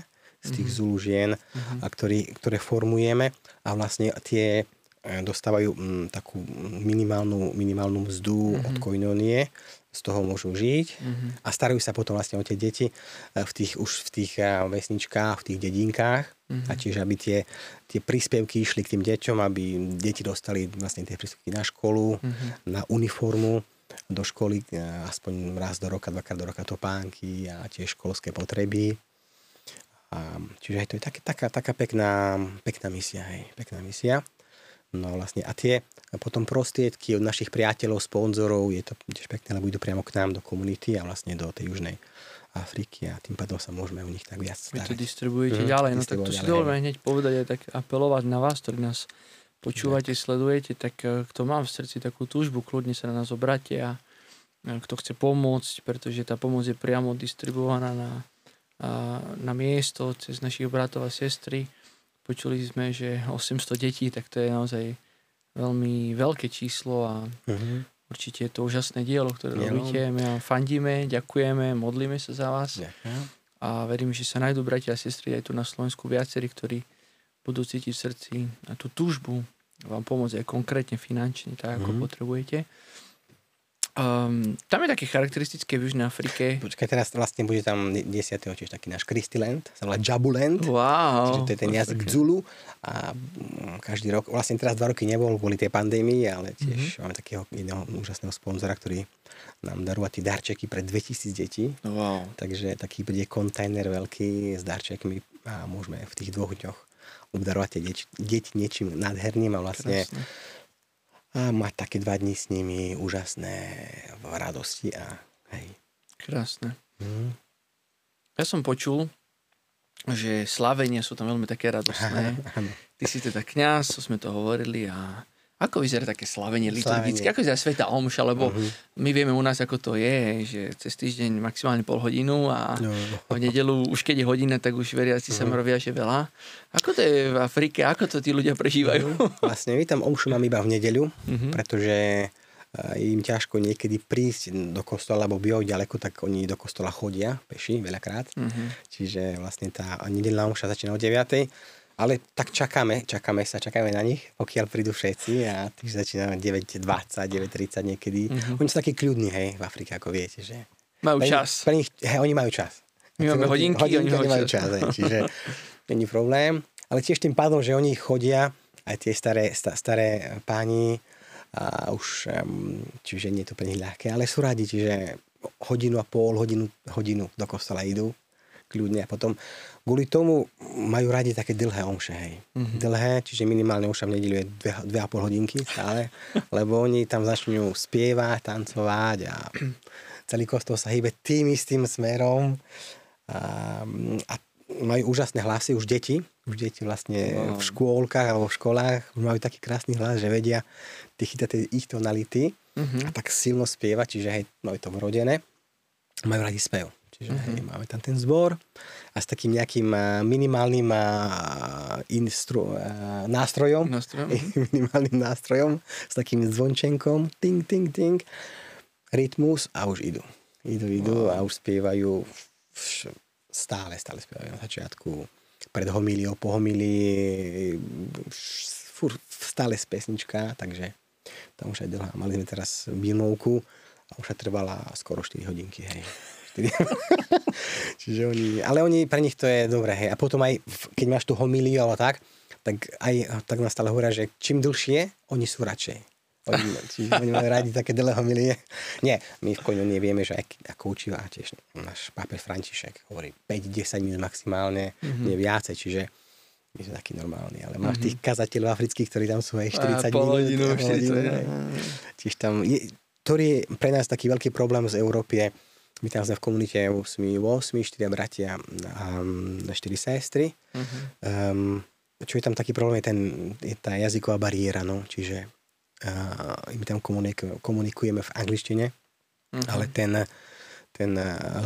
z tých mm-hmm. Zulu žien, mm-hmm. a ktorý, ktoré formujeme a vlastne tie e, dostávajú m, takú minimálnu, minimálnu mzdu mm-hmm. od koinonie, z toho môžu žiť mm-hmm. a starajú sa potom vlastne o tie deti e, v tých, už v tých e, vesničkách, v tých dedinkách mm-hmm. a tiež, aby tie, tie príspevky išli k tým deťom, aby deti dostali vlastne tie príspevky na školu, mm-hmm. na uniformu, do školy aspoň raz do roka, dvakrát do roka topánky a tiež školské potreby. A, čiže to je také, taká, taká pekná, pekná misia, hej, pekná misia. No vlastne a tie potom prostriedky od našich priateľov, sponzorov, je to tiež pekné, lebo idú priamo k nám do komunity a vlastne do tej južnej Afriky a tým pádom sa môžeme u nich tak viac starať. Vy to distribujete mm, ďalej, no tak to si dovolíme hneď povedať aj tak apelovať na vás, ktorí nás počúvate, tak. sledujete, tak eh, kto má v srdci takú túžbu, kľudne sa na nás obráte a kto chce pomôcť, pretože tá pomoc je priamo distribuovaná na, na miesto cez našich bratov a sestry. Počuli sme, že 800 detí, tak to je naozaj veľmi veľké číslo a uh-huh. určite je to úžasné dielo, ktoré Dielo. robíte. My vám fandíme, ďakujeme, modlíme sa za vás. Ďakujem. A verím, že sa nájdú bratia a sestry aj tu na Slovensku viacerí, ktorí budú cítiť v srdci a tú túžbu vám pomôcť aj konkrétne finančne, tak ako uh-huh. potrebujete. Um, tam je také charakteristické v Južnej Afrike. Počkaj, teraz vlastne bude tam 10. tiež taký náš Land, sa volá Jabuland. Wow. Čiže to je ten jazyk. Zulu a mm, každý rok, vlastne teraz dva roky nebol kvôli tej pandémii, ale tiež mm-hmm. máme takého jedného úžasného sponzora, ktorý nám darúva tie darčeky pre 2000 detí. Wow. Takže taký bude kontajner veľký s darčekmi a môžeme v tých dvoch dňoch obdarovať tie deti, deti niečím nádherným a vlastne Krásne a mať také dva dní s nimi úžasné v radosti a hej. Krásne. Mm. Ja som počul, že slavenia sú tam veľmi také radostné. *laughs* Ty si teda kňaz, to sme to hovorili a ako vyzerá také slavenie liturgické? Ako vyzerá Sveta Omša? Lebo uh-huh. my vieme u nás, ako to je, že cez týždeň maximálne pol hodinu a no. v nedelu už keď je hodina, tak už veriaci uh-huh. sa mrovia, že veľa. Ako to je v Afrike? Ako to tí ľudia prežívajú? Uh-huh. Vlastne my tam Omšu mám iba v nedeľu, uh-huh. pretože je im ťažko niekedy prísť do kostola, lebo bývajú ďaleko, tak oni do kostola chodia peši veľakrát. Uh-huh. Čiže vlastne tá nedelná omša začína o 9 ale tak čakáme, čakáme sa, čakáme na nich, pokiaľ prídu všetci a tých začíname 9.20, 9.30 niekedy. Mm-hmm. Oni sú takí kľudní, hej, v Afrike, ako viete, že... Majú pre čas. Pre nich, hej, oni majú čas. My máme hodinky, hodinky oni majú čas. čas hej, čiže *laughs* není problém. Ale tiež tým pádom, že oni chodia, aj tie staré, sta, staré páni, a už, čiže nie je to pre nich ľahké, ale sú radi, čiže hodinu a pol, hodinu, hodinu do kostola idú, kľudne. A potom kvôli tomu majú radi také dlhé omše, hej. Mm-hmm. Dlhé, čiže minimálne omša v nedelu je dve, dve a pol hodinky stále, *laughs* lebo oni tam začnú spievať, tancovať a celý kostol sa hýbe tým istým smerom a, a majú úžasné hlasy už deti, už deti vlastne wow. v škôlkach alebo v školách už majú taký krásny hlas, že vedia ty chytať ich tonality mm-hmm. a tak silno spievať, čiže hej, majú to vrodené. Majú radi spev. Čiže mm-hmm. hej, máme tam ten zbor a s takým nejakým minimálnym instru, nástrojom, nástrojom. minimálnym nástrojom, s takým zvončenkom, ting, ting, ting, rytmus a už idú. Idú, idú wow. a už spievajú stále, stále spievajú na začiatku pred homíliou, po homílii, fur, stále z pesnička, takže tam už aj dlhá. Mali sme teraz bilmovku a už aj trvala skoro 4 hodinky, hej vtedy. *laughs* Čiže oni, ale oni, pre nich to je dobré, hej. A potom aj, keď máš tú homíliu alebo tak, tak aj tak nás stále hovoria, že čím dlhšie, oni sú radšej. Oni, čiže oni majú radi také dlhé homilie. *laughs* Nie, my v Koňu nevieme, že ak, ako učíva tiež náš pápež František hovorí 5-10 minút maximálne, mm-hmm. nie viacej, čiže my sme takí normálni, ale máš mm-hmm. tých kazateľov afrických, ktorí tam sú aj 40 minút. Hodinu, hodinu, Tiež tam, je, ktorý je pre nás taký veľký problém z Európy je, my tam sme v komunite 8, 8 4 bratia a 4 sestry. Uh-huh. Um, čo je tam taký problém, je, ten, je tá jazyková bariéra, no, čiže uh, my tam komunikujeme, komunikujeme v angličtine, uh-huh. ale ten, ten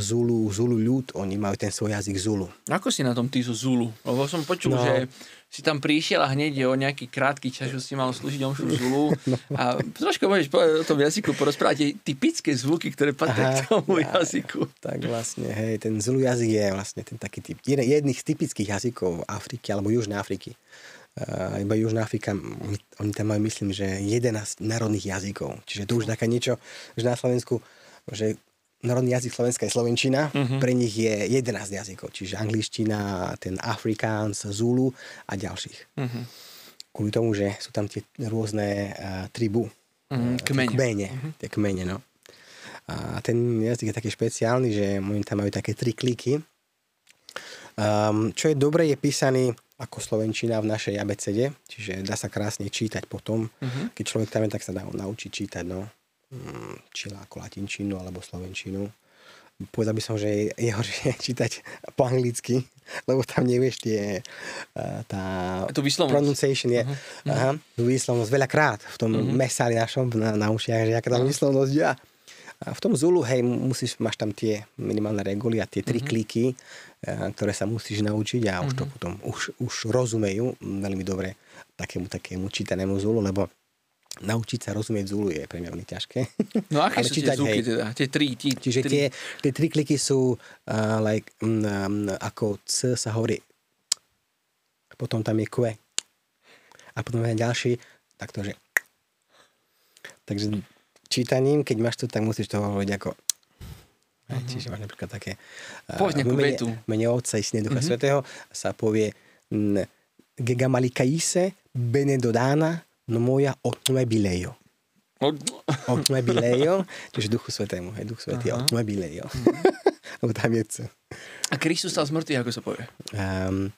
Zulu, Zulu ľud, oni majú ten svoj jazyk Zulu. Ako si na tom ty zo Zulu? Lebo som počul, no. že si tam prišiel a hneď o nejaký krátky čas, že si mal slúžiť omšu Zulu. A trošku môžeš povedať o tom jazyku, porozprávať typické zvuky, ktoré patria k tomu ja, jazyku. Tak vlastne, hej, ten Zulu jazyk je vlastne ten taký typ, jeden, jedných z typických jazykov Afriky alebo Južnej Afriky. Uh, iba Južná Afrika, oni, oni tam majú, myslím, že 11 národných jazykov. Čiže to už také niečo, že na Slovensku, že národný jazyk Slovenska je Slovenčina, uh-huh. pre nich je 11 jazykov, čiže angličtina, ten Afrikáns, Zulu a ďalších. Uh-huh. Kvôli tomu, že sú tam tie rôzne uh, tribu, uh-huh. kmene. kmene, uh-huh. tie kmene, no. A ten jazyk je taký špeciálny, že oni tam majú také tri kliky. Um, čo je dobre, je písaný ako slovenčina v našej abecede, čiže dá sa krásne čítať potom. Uh-huh. Keď človek tam je, tak sa dá naučiť čítať, no. Mm, či ako latinčinu alebo slovenčinu. Povedal by som, že je horšie *laughs* čítať po anglicky, lebo tam nevieš tie, tá to pronunciation je, uh-huh. aha, tú výslovnosť veľakrát v tom uh-huh. mesári našom na, na ušiach, že aká uh-huh. výslovnosť ja. A v tom Zulu, hej, musíš, máš tam tie minimálne reguly a tie tri uh-huh. kliky, ktoré sa musíš naučiť a už to potom už, už rozumejú veľmi dobre takému, takému čítanému Zulu, lebo naučiť sa rozumieť Zulu je pre mňa veľmi ťažké. No aké *laughs* sú čítať, tie zvuky teda? Tie tri? Tí, Čiže tri. Tie, tie tri kliky sú uh, like, um, ako C sa hovorí potom tam je Q a potom je ďalší takto, že takže čítaním, keď máš to, tak musíš to hovoriť ako Uh-huh. Čiže máš napríklad také... Povedz nejakú vetu. Mene Otca i Syna Ducha uh-huh. Svetého sa povie Gegamalikaise Benedodana no moja automobilejo. automobilejo, *laughs* *laughs* čiže Duchu Svetému, hej, Duch Svetý, uh-huh. automobilejo. Uh-huh. *laughs* Lebo tam je co. A Kristus stal zmrtvý, ako sa povie? Um,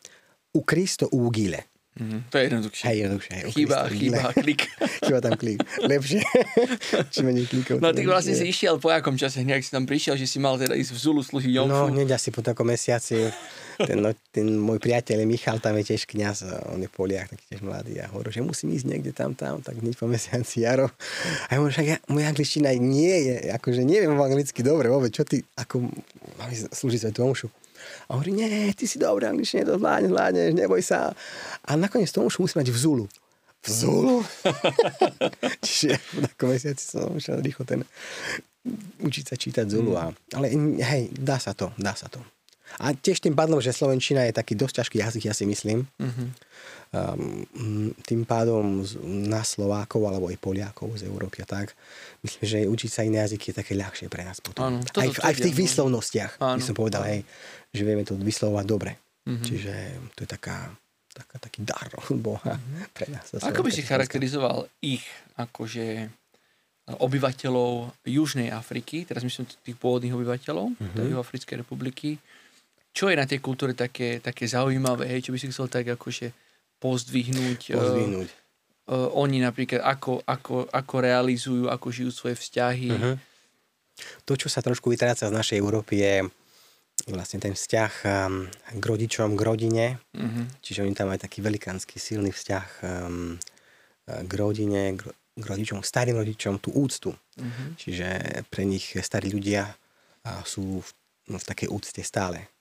u Kristo ugile. Mm-hmm. To je jednoduchšie. Hej, jednoduchšie. Chýba, chýba klik. *laughs* chýba tam klik. Lepšie. *laughs* Či menej klikov. No ty vlastne si išiel po akom čase, nejak si tam prišiel, že si mal teda ísť v Zulu slúžiť. No, hneď asi po takom mesiaci. Ten, no, ten môj priateľ Michal, tam je tiež kniaz, on je v Poliach, taký tiež mladý. A hovorí, že musím ísť niekde tam, tam, tak hneď po mesiaci Jaro. A ja hovorím, že ja, moja angličtina nie je, akože neviem anglicky dobre, vôbec, čo ty, ako mám slúžiť svetu omšu a hovorí, nie, ty si dobrý angličtine, to zvládneš, zvládneš, neboj sa. A nakoniec tomu už musí mať v Zulu. V Zulu? *laughs* Čiže v takom mesiaci som musel rýchlo ten učiť sa čítať Zulu. A, ale hej, dá sa to, dá sa to. A tiež tým pádom, že Slovenčina je taký dosť ťažký jazyk, ja si myslím. Mm-hmm. Um, tým pádom na Slovákov alebo aj Poliakov z Európy a tak, myslím, že učiť sa iné jazyky je také ľahšie pre nás potom. Áno, aj, v, aj v tých výslovnostiach, by som povedal, hej, že vieme to vyslovovať dobre. Mm-hmm. Čiže to je taká, taká, taký dar *laughs* Boha mm-hmm. pre nás. Ako by si charakterizoval ich akože obyvateľov Južnej Afriky, teraz myslím tých pôvodných obyvateľov mm-hmm. tej Africkej republiky, čo je na tej kultúre také, také zaujímavé, hej, čo by si chcel tak akože pozdvihnúť? Pozdvihnúť. Uh, uh, oni napríklad, ako, ako, ako realizujú, ako žijú svoje vzťahy. Uh-huh. To, čo sa trošku vytráca z našej Európy, je vlastne ten vzťah um, k rodičom, k rodine. Uh-huh. Čiže oni tam majú taký velikánsky silný vzťah um, k rodine, k, k rodičom, k starým rodičom, tú úctu. Uh-huh. Čiže pre nich starí ľudia sú v, no, v takej úcte stále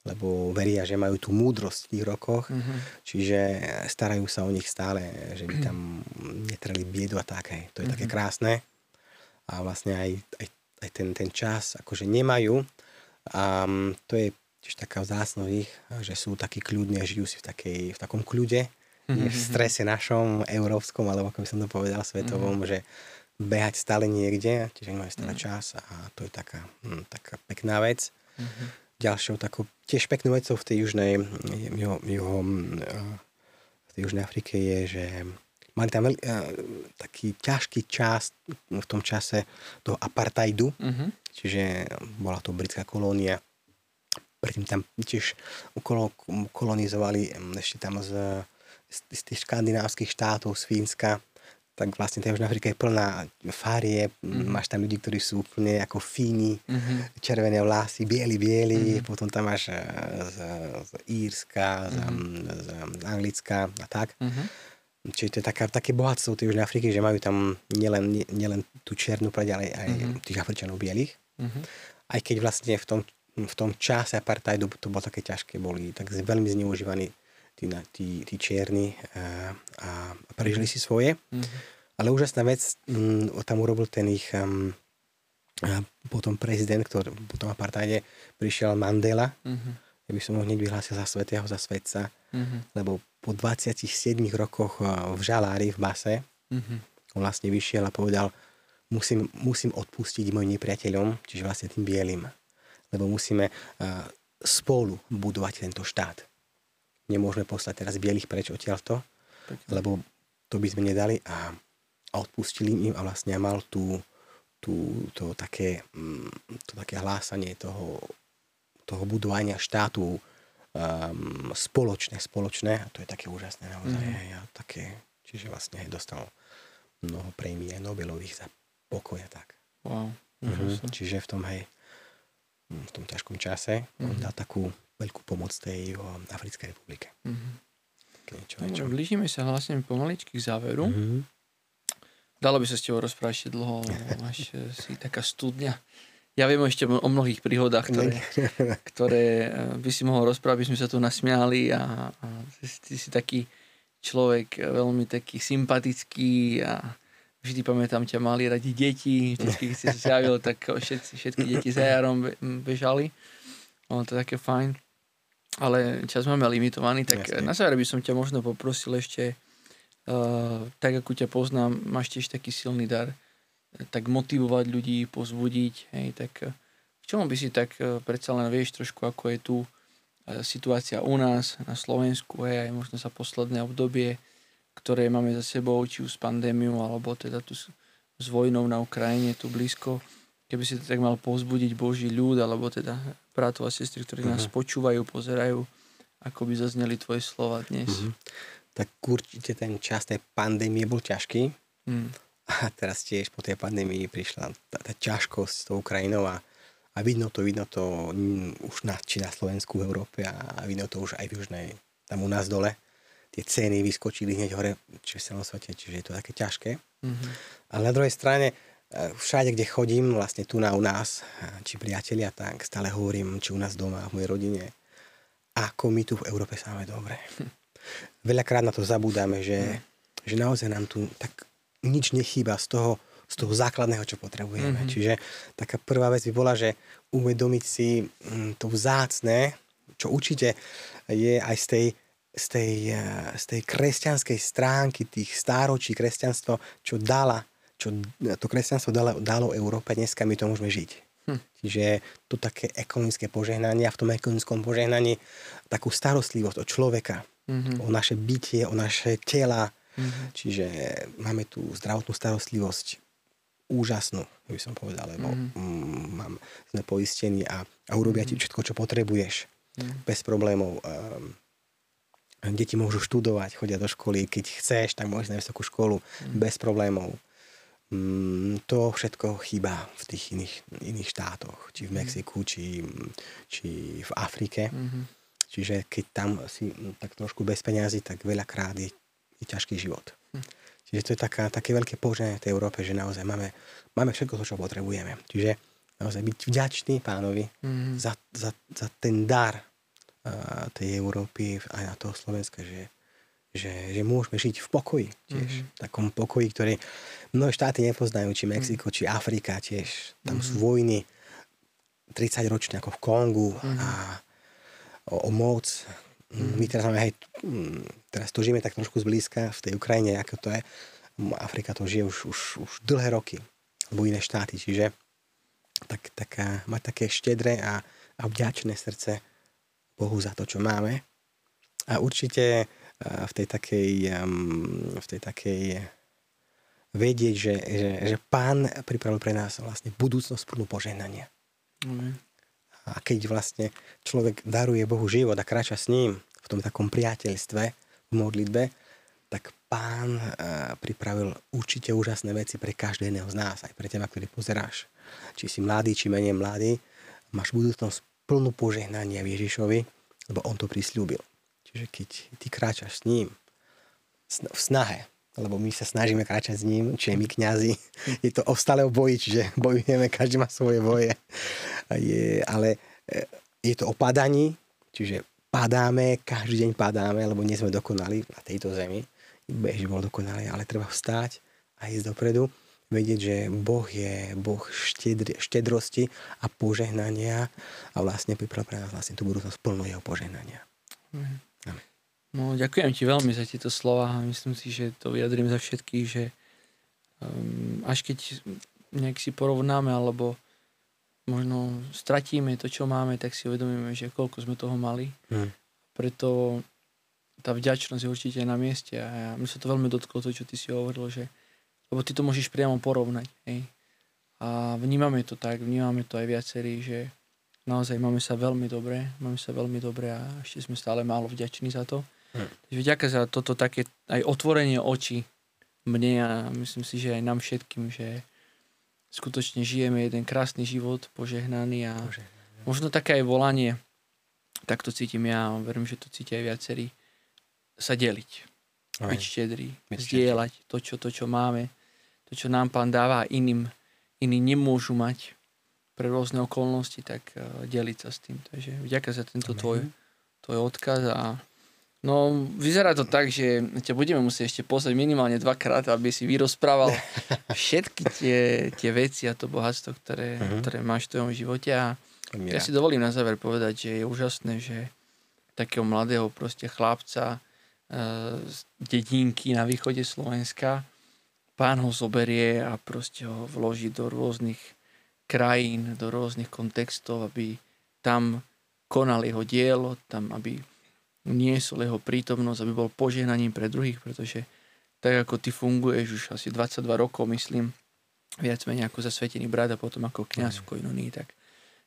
lebo veria, že majú tú múdrosť v tých rokoch, uh-huh. čiže starajú sa o nich stále, že by tam *clears throat* netreli biedu a tak. Hej. To je uh-huh. také krásne. A vlastne aj, aj, aj ten, ten čas akože nemajú a um, to je tiež taká vzácnosť ich, že sú takí kľudní a žijú si v, takej, v takom kľude, mm-hmm. v strese našom, európskom, alebo ako by som to povedal, svetovom, mm-hmm. že behať stále niekde, čiže majú stále mm-hmm. čas a to je taká, hm, taká pekná vec. Mm-hmm. Ďalšou takou tiež peknou vecou v tej južnej, juho, juho, hm, v tej južnej Afrike je, že mali tam veľ, taký ťažký čas v tom čase toho apartheidu, mm-hmm. čiže bola to britská kolónia. Predtým tam tiež kolonizovali ešte tam z, z tých škandinávskych štátov, z Fínska, tak vlastne tá Južná Afrika je plná farie, mm-hmm. máš tam ľudí, ktorí sú úplne ako fíni, mm-hmm. červené vlasy, bieli, bieli, mm-hmm. potom tam máš z, z Írska, mm-hmm. z, z Anglicka a tak. Mm-hmm Čiže to je taká, také bohatstvo tej Južnej Afriky, že majú tam nielen, nielen tú černú pleť, ale aj mm-hmm. tých Afričanov bielých. Mm-hmm. Aj keď vlastne v tom, v tom čase apartheidu to bolo také ťažké, boli tak veľmi zneužívaní tí, tí, tí čierni a, a prežili si svoje. Mm-hmm. Ale úžasná vec, m, mm, tam urobil ten ich um, a potom prezident, ktorý po tom apartheide prišiel Mandela, mm-hmm. ja by som ho hneď vyhlásil za svetého, za svetca, Mhm. lebo po 27 rokoch eh, v žalári v base, Mhm. on vlastne vyšiel a povedal, musím, musím odpustiť mojim nepriateľom, čiže vlastne tým bielým, lebo musíme uh, spolu budovať tento štát. Nemôžeme poslať teraz bielých preč odtiaľto, Pekne. lebo to by sme nedali a, a odpustili im a vlastne mal tú, tú, to, také, mm, to také hlásanie toho, toho budovania štátu um, spoločné, spoločné a to je také úžasné naozaj. Mm. Ja, také, čiže vlastne aj dostal mnoho prémií aj Nobelových za pokoj a tak. Wow. Mhm. Čiže v tom, hej, v tom ťažkom čase on Mhm. dá takú veľkú pomoc tej Africkej republike. Mhm. Tak Niečo, Dobre, niečo. blížime sa vlastne pomaličky k záveru. Mhm. Dalo by sa s tebou rozprávať ešte dlho, *laughs* máš e, si taká studňa. Ja viem ešte o mnohých príhodách, ktoré, *laughs* ktoré e, by si mohol rozprávať, by sme sa tu nasmiali a, a ty, si- ty si taký človek e, veľmi taký sympatický a vždy pamätám ťa mali radi deti, vždy, keď si sa zjavil, tak všetci, všetky deti za jarom be- bežali. Ono to je také fajn. Ale čas máme limitovaný, tak Jasne. na záver by som ťa možno poprosil ešte Uh, tak ako ťa poznám, máš tiež taký silný dar, eh, tak motivovať ľudí, pozbudiť, hej, tak eh, v čom by si tak predsa len vieš trošku, ako je tu situácia u nás na Slovensku, hej, aj možno za posledné obdobie, ktoré máme za sebou, či už s pandémiou, alebo teda tu s, s vojnou na Ukrajine, tu blízko, keby si to tak mal pozbudiť Boží ľud, alebo teda bratov a sestry, ktorí nás Mhm. počúvajú, pozerajú, ako by zazneli tvoje slova dnes. Mhm. Tak určite ten čas tej pandémie bol ťažký Mm. a teraz tiež po tej pandémii prišla tá, tá ťažkosť s tou Ukrajinou a, a vidno to, vidno to mm, už na, či na Slovensku, v Európe a vidno to už aj v Južnej, tam u nás dole. Tie ceny vyskočili hneď hore, čiže v celom svete, čiže je to také ťažké. Mhm. Ale na druhej strane, všade, kde chodím, vlastne tu na u nás, či priatelia, tak stále hovorím, či u nás doma, v mojej rodine, ako my tu v Európe sa máme dobre. *laughs* Veľakrát na to zabúdame, že, že naozaj nám tu tak nič nechýba z toho, z toho základného, čo potrebujeme. Mhm. Čiže taká prvá vec by bola, že uvedomiť si mm, to vzácne, čo určite je aj z tej, z tej, eh, z tej kresťanskej stránky tých stáročí kresťanstvo, čo dala, čo to kresťanstvo dalo, dalo Európe, dneska my to môžeme žiť. Hm. Čiže to také ekonomické požehnanie a v tom ekonomickom požehnaní takú starostlivosť o človeka, Mhm. o naše bytie, o naše tela. Mhm. Čiže máme tu zdravotnú starostlivosť úžasnú, by som povedal, lebo Mhm. mm, mám, sme poistení a, a urobia ti všetko, čo potrebuješ Mhm. bez problémov. Um, deti môžu študovať, chodia do školy, keď chceš, tak môžeš na vysokú školu bez problémov. Mm, to všetko chýba v tých iných, iných štátoch, či v Mexiku, či, či v Afrike. Mhm. Čiže keď tam si mm, tak trošku bez peňazí, tak veľakrát je, je ťažký život. Hm. Čiže to je taká, také veľké poženie v tej Európe, že naozaj máme, máme všetko to, čo potrebujeme. Čiže naozaj byť vďačný pánovi Mhm. za, za, za ten dar uh, tej Európy aj na toho Slovenska, že, že, že môžeme žiť v pokoji tiež. Mhm. V takom pokoji, ktorý mnohé štáty nepoznajú, či Mexiko, či Afrika tiež. Tam Mhm. sú vojny 30 ročne ako v Kongu Mhm. a o, o moc. Mm, My teraz máme, mm, teraz to žijeme tak trošku zblízka v tej Ukrajine, ako to je. Afrika to žije už, už, už dlhé roky, alebo iné štáty, čiže tak, taká, mať také štedré a, a vďačné srdce Bohu za to, čo máme. A určite v tej takej, v tej takej vedieť, že, že, že Pán pripravil pre nás vlastne budúcnosť plnú požehnania. Amen. A keď vlastne človek daruje Bohu život a kráča s ním v tom takom priateľstve, v modlitbe, tak pán eh, pripravil určite úžasné veci pre každého z nás, aj pre teba, ktorý pozeráš. Či si mladý, či menej mladý, máš budúcnosť plnú požehnania v Ježišovi, lebo on to prislúbil. Čiže keď ty kráčaš s ním v snahe, lebo my sa snažíme kráčať s ním, čiže my kňazi, *laughs* je to o stále o boji, čiže *laughs* bojujeme, každý má svoje boje. Je, ale e, je to o padaní, čiže padáme, každý deň padáme, lebo nie sme dokonali na tejto zemi. Beží bol dokonalý, ale treba vstať a ísť dopredu. vedieť, že Boh je Boh štedri, štedrosti a požehnania a vlastne pripravil pre nás vlastne tú budúcnosť plnú jeho požehnania. Amen. No, ďakujem ti veľmi za tieto slova. Myslím si, že to vyjadrím za všetkých, že um, až keď nejak si porovnáme alebo možno stratíme to, čo máme, tak si uvedomíme, že koľko sme toho mali. Hmm. Preto tá vďačnosť je určite na mieste a ja, mi sa to veľmi dotklo to, čo ty si hovoril, že lebo ty to môžeš priamo porovnať. Hej. A vnímame to tak, vnímame to aj viacerí, že naozaj máme sa veľmi dobre, máme sa veľmi dobre a ešte sme stále málo vďační za to. Hm. Vďaka za toto také aj otvorenie očí mne a myslím si, že aj nám všetkým, že skutočne žijeme jeden krásny život, požehnaný a požehnaný. možno také aj volanie, tak to cítim ja a verím, že to cítia aj viacerí, sa deliť, aj. byť štedrý, zdieľať to čo, to, čo máme, to, čo nám pán dáva iným, iní nemôžu mať pre rôzne okolnosti, tak uh, deliť sa s tým. Takže vďaka za tento tvoj, tvoj odkaz a No, vyzerá to tak, že ťa budeme musieť ešte pozrieť minimálne dvakrát, aby si vyrozprával *laughs* všetky tie, tie veci a to bohatstvo, ktoré, uh-huh. ktoré máš v tvojom živote. A ja si dovolím na záver povedať, že je úžasné, že takého mladého proste chlapca uh, z dedinky na východe Slovenska pán ho zoberie a proste ho vloží do rôznych krajín, do rôznych kontextov, aby tam konal jeho dielo, tam aby niesol jeho prítomnosť, aby bol požehnaním pre druhých, pretože tak ako ty funguješ už asi 22 rokov, myslím, viac menej ako zasvetený brat a potom ako kniaz v Koinonii, tak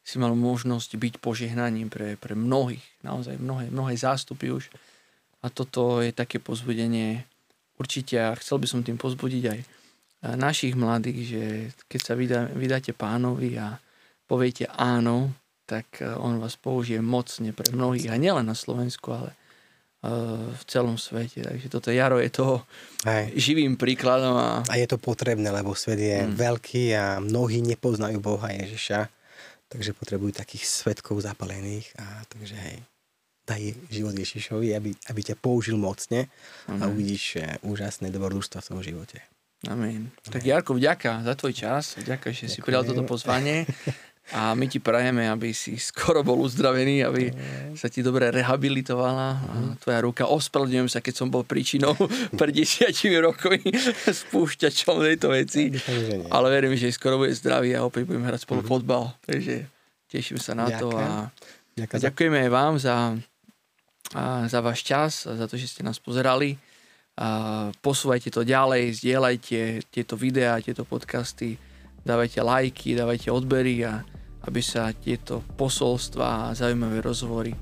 si mal možnosť byť požehnaním pre, pre mnohých, naozaj mnohé, mnohé zástupy už. A toto je také pozbudenie určite a chcel by som tým pozbudiť aj našich mladých, že keď sa vydá, vydáte pánovi a poviete áno, tak e, on vás použije mocne pre mnohých a nielen na Slovensku, ale e, v celom svete. Takže toto Jaro je toho Aj. živým príkladom. A... a je to potrebné, lebo svet je mm. veľký a mnohí nepoznajú Boha Ježiša, takže potrebujú takých svetkov zapalených a takže hej, daj život Ježišovi, aby, aby ťa použil mocne Amen. a uvidíš úžasné dobrodružstva v svojom živote. Amen. Tak Jarko, vďaka za tvoj čas, vďaka, že Ďakujem. si prijal toto pozvanie. *laughs* A my ti prajeme, aby si skoro bol uzdravený, aby sa ti dobre rehabilitovala tvoja ruka. Ospravedlňujem sa, keď som bol príčinou *laughs* pred desiatimi rokmi *laughs* spúšťačom tejto veci. Ale verím, že skoro bude zdravý a opäť budeme hrať spolu mhm. fotbal. Takže teším sa na to a, a ďakujeme aj vám za, a za váš čas a za to, že ste nás pozerali. A posúvajte to ďalej, zdieľajte tieto videá, tieto podcasty dávajte lajky, dávajte odbery a aby sa tieto posolstva a zaujímavé rozhovory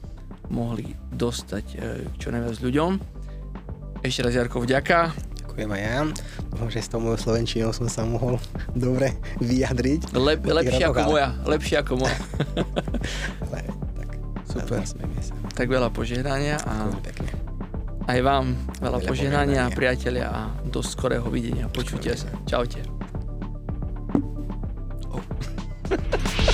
mohli dostať e, čo najviac ľuďom. Ešte raz Jarko, vďaka. Ďakujem aj ja. Dúfam, že s tou mojou slovenčinou som sa mohol dobre vyjadriť. Lep, lepšie ako moja. Lepšie ako moja. *laughs* Ale, tak, super. Tak veľa požehnania a aj vám veľa, veľa požehnania, priatelia a do skorého videnia. Počutia sa. Čaute. Oh. *laughs*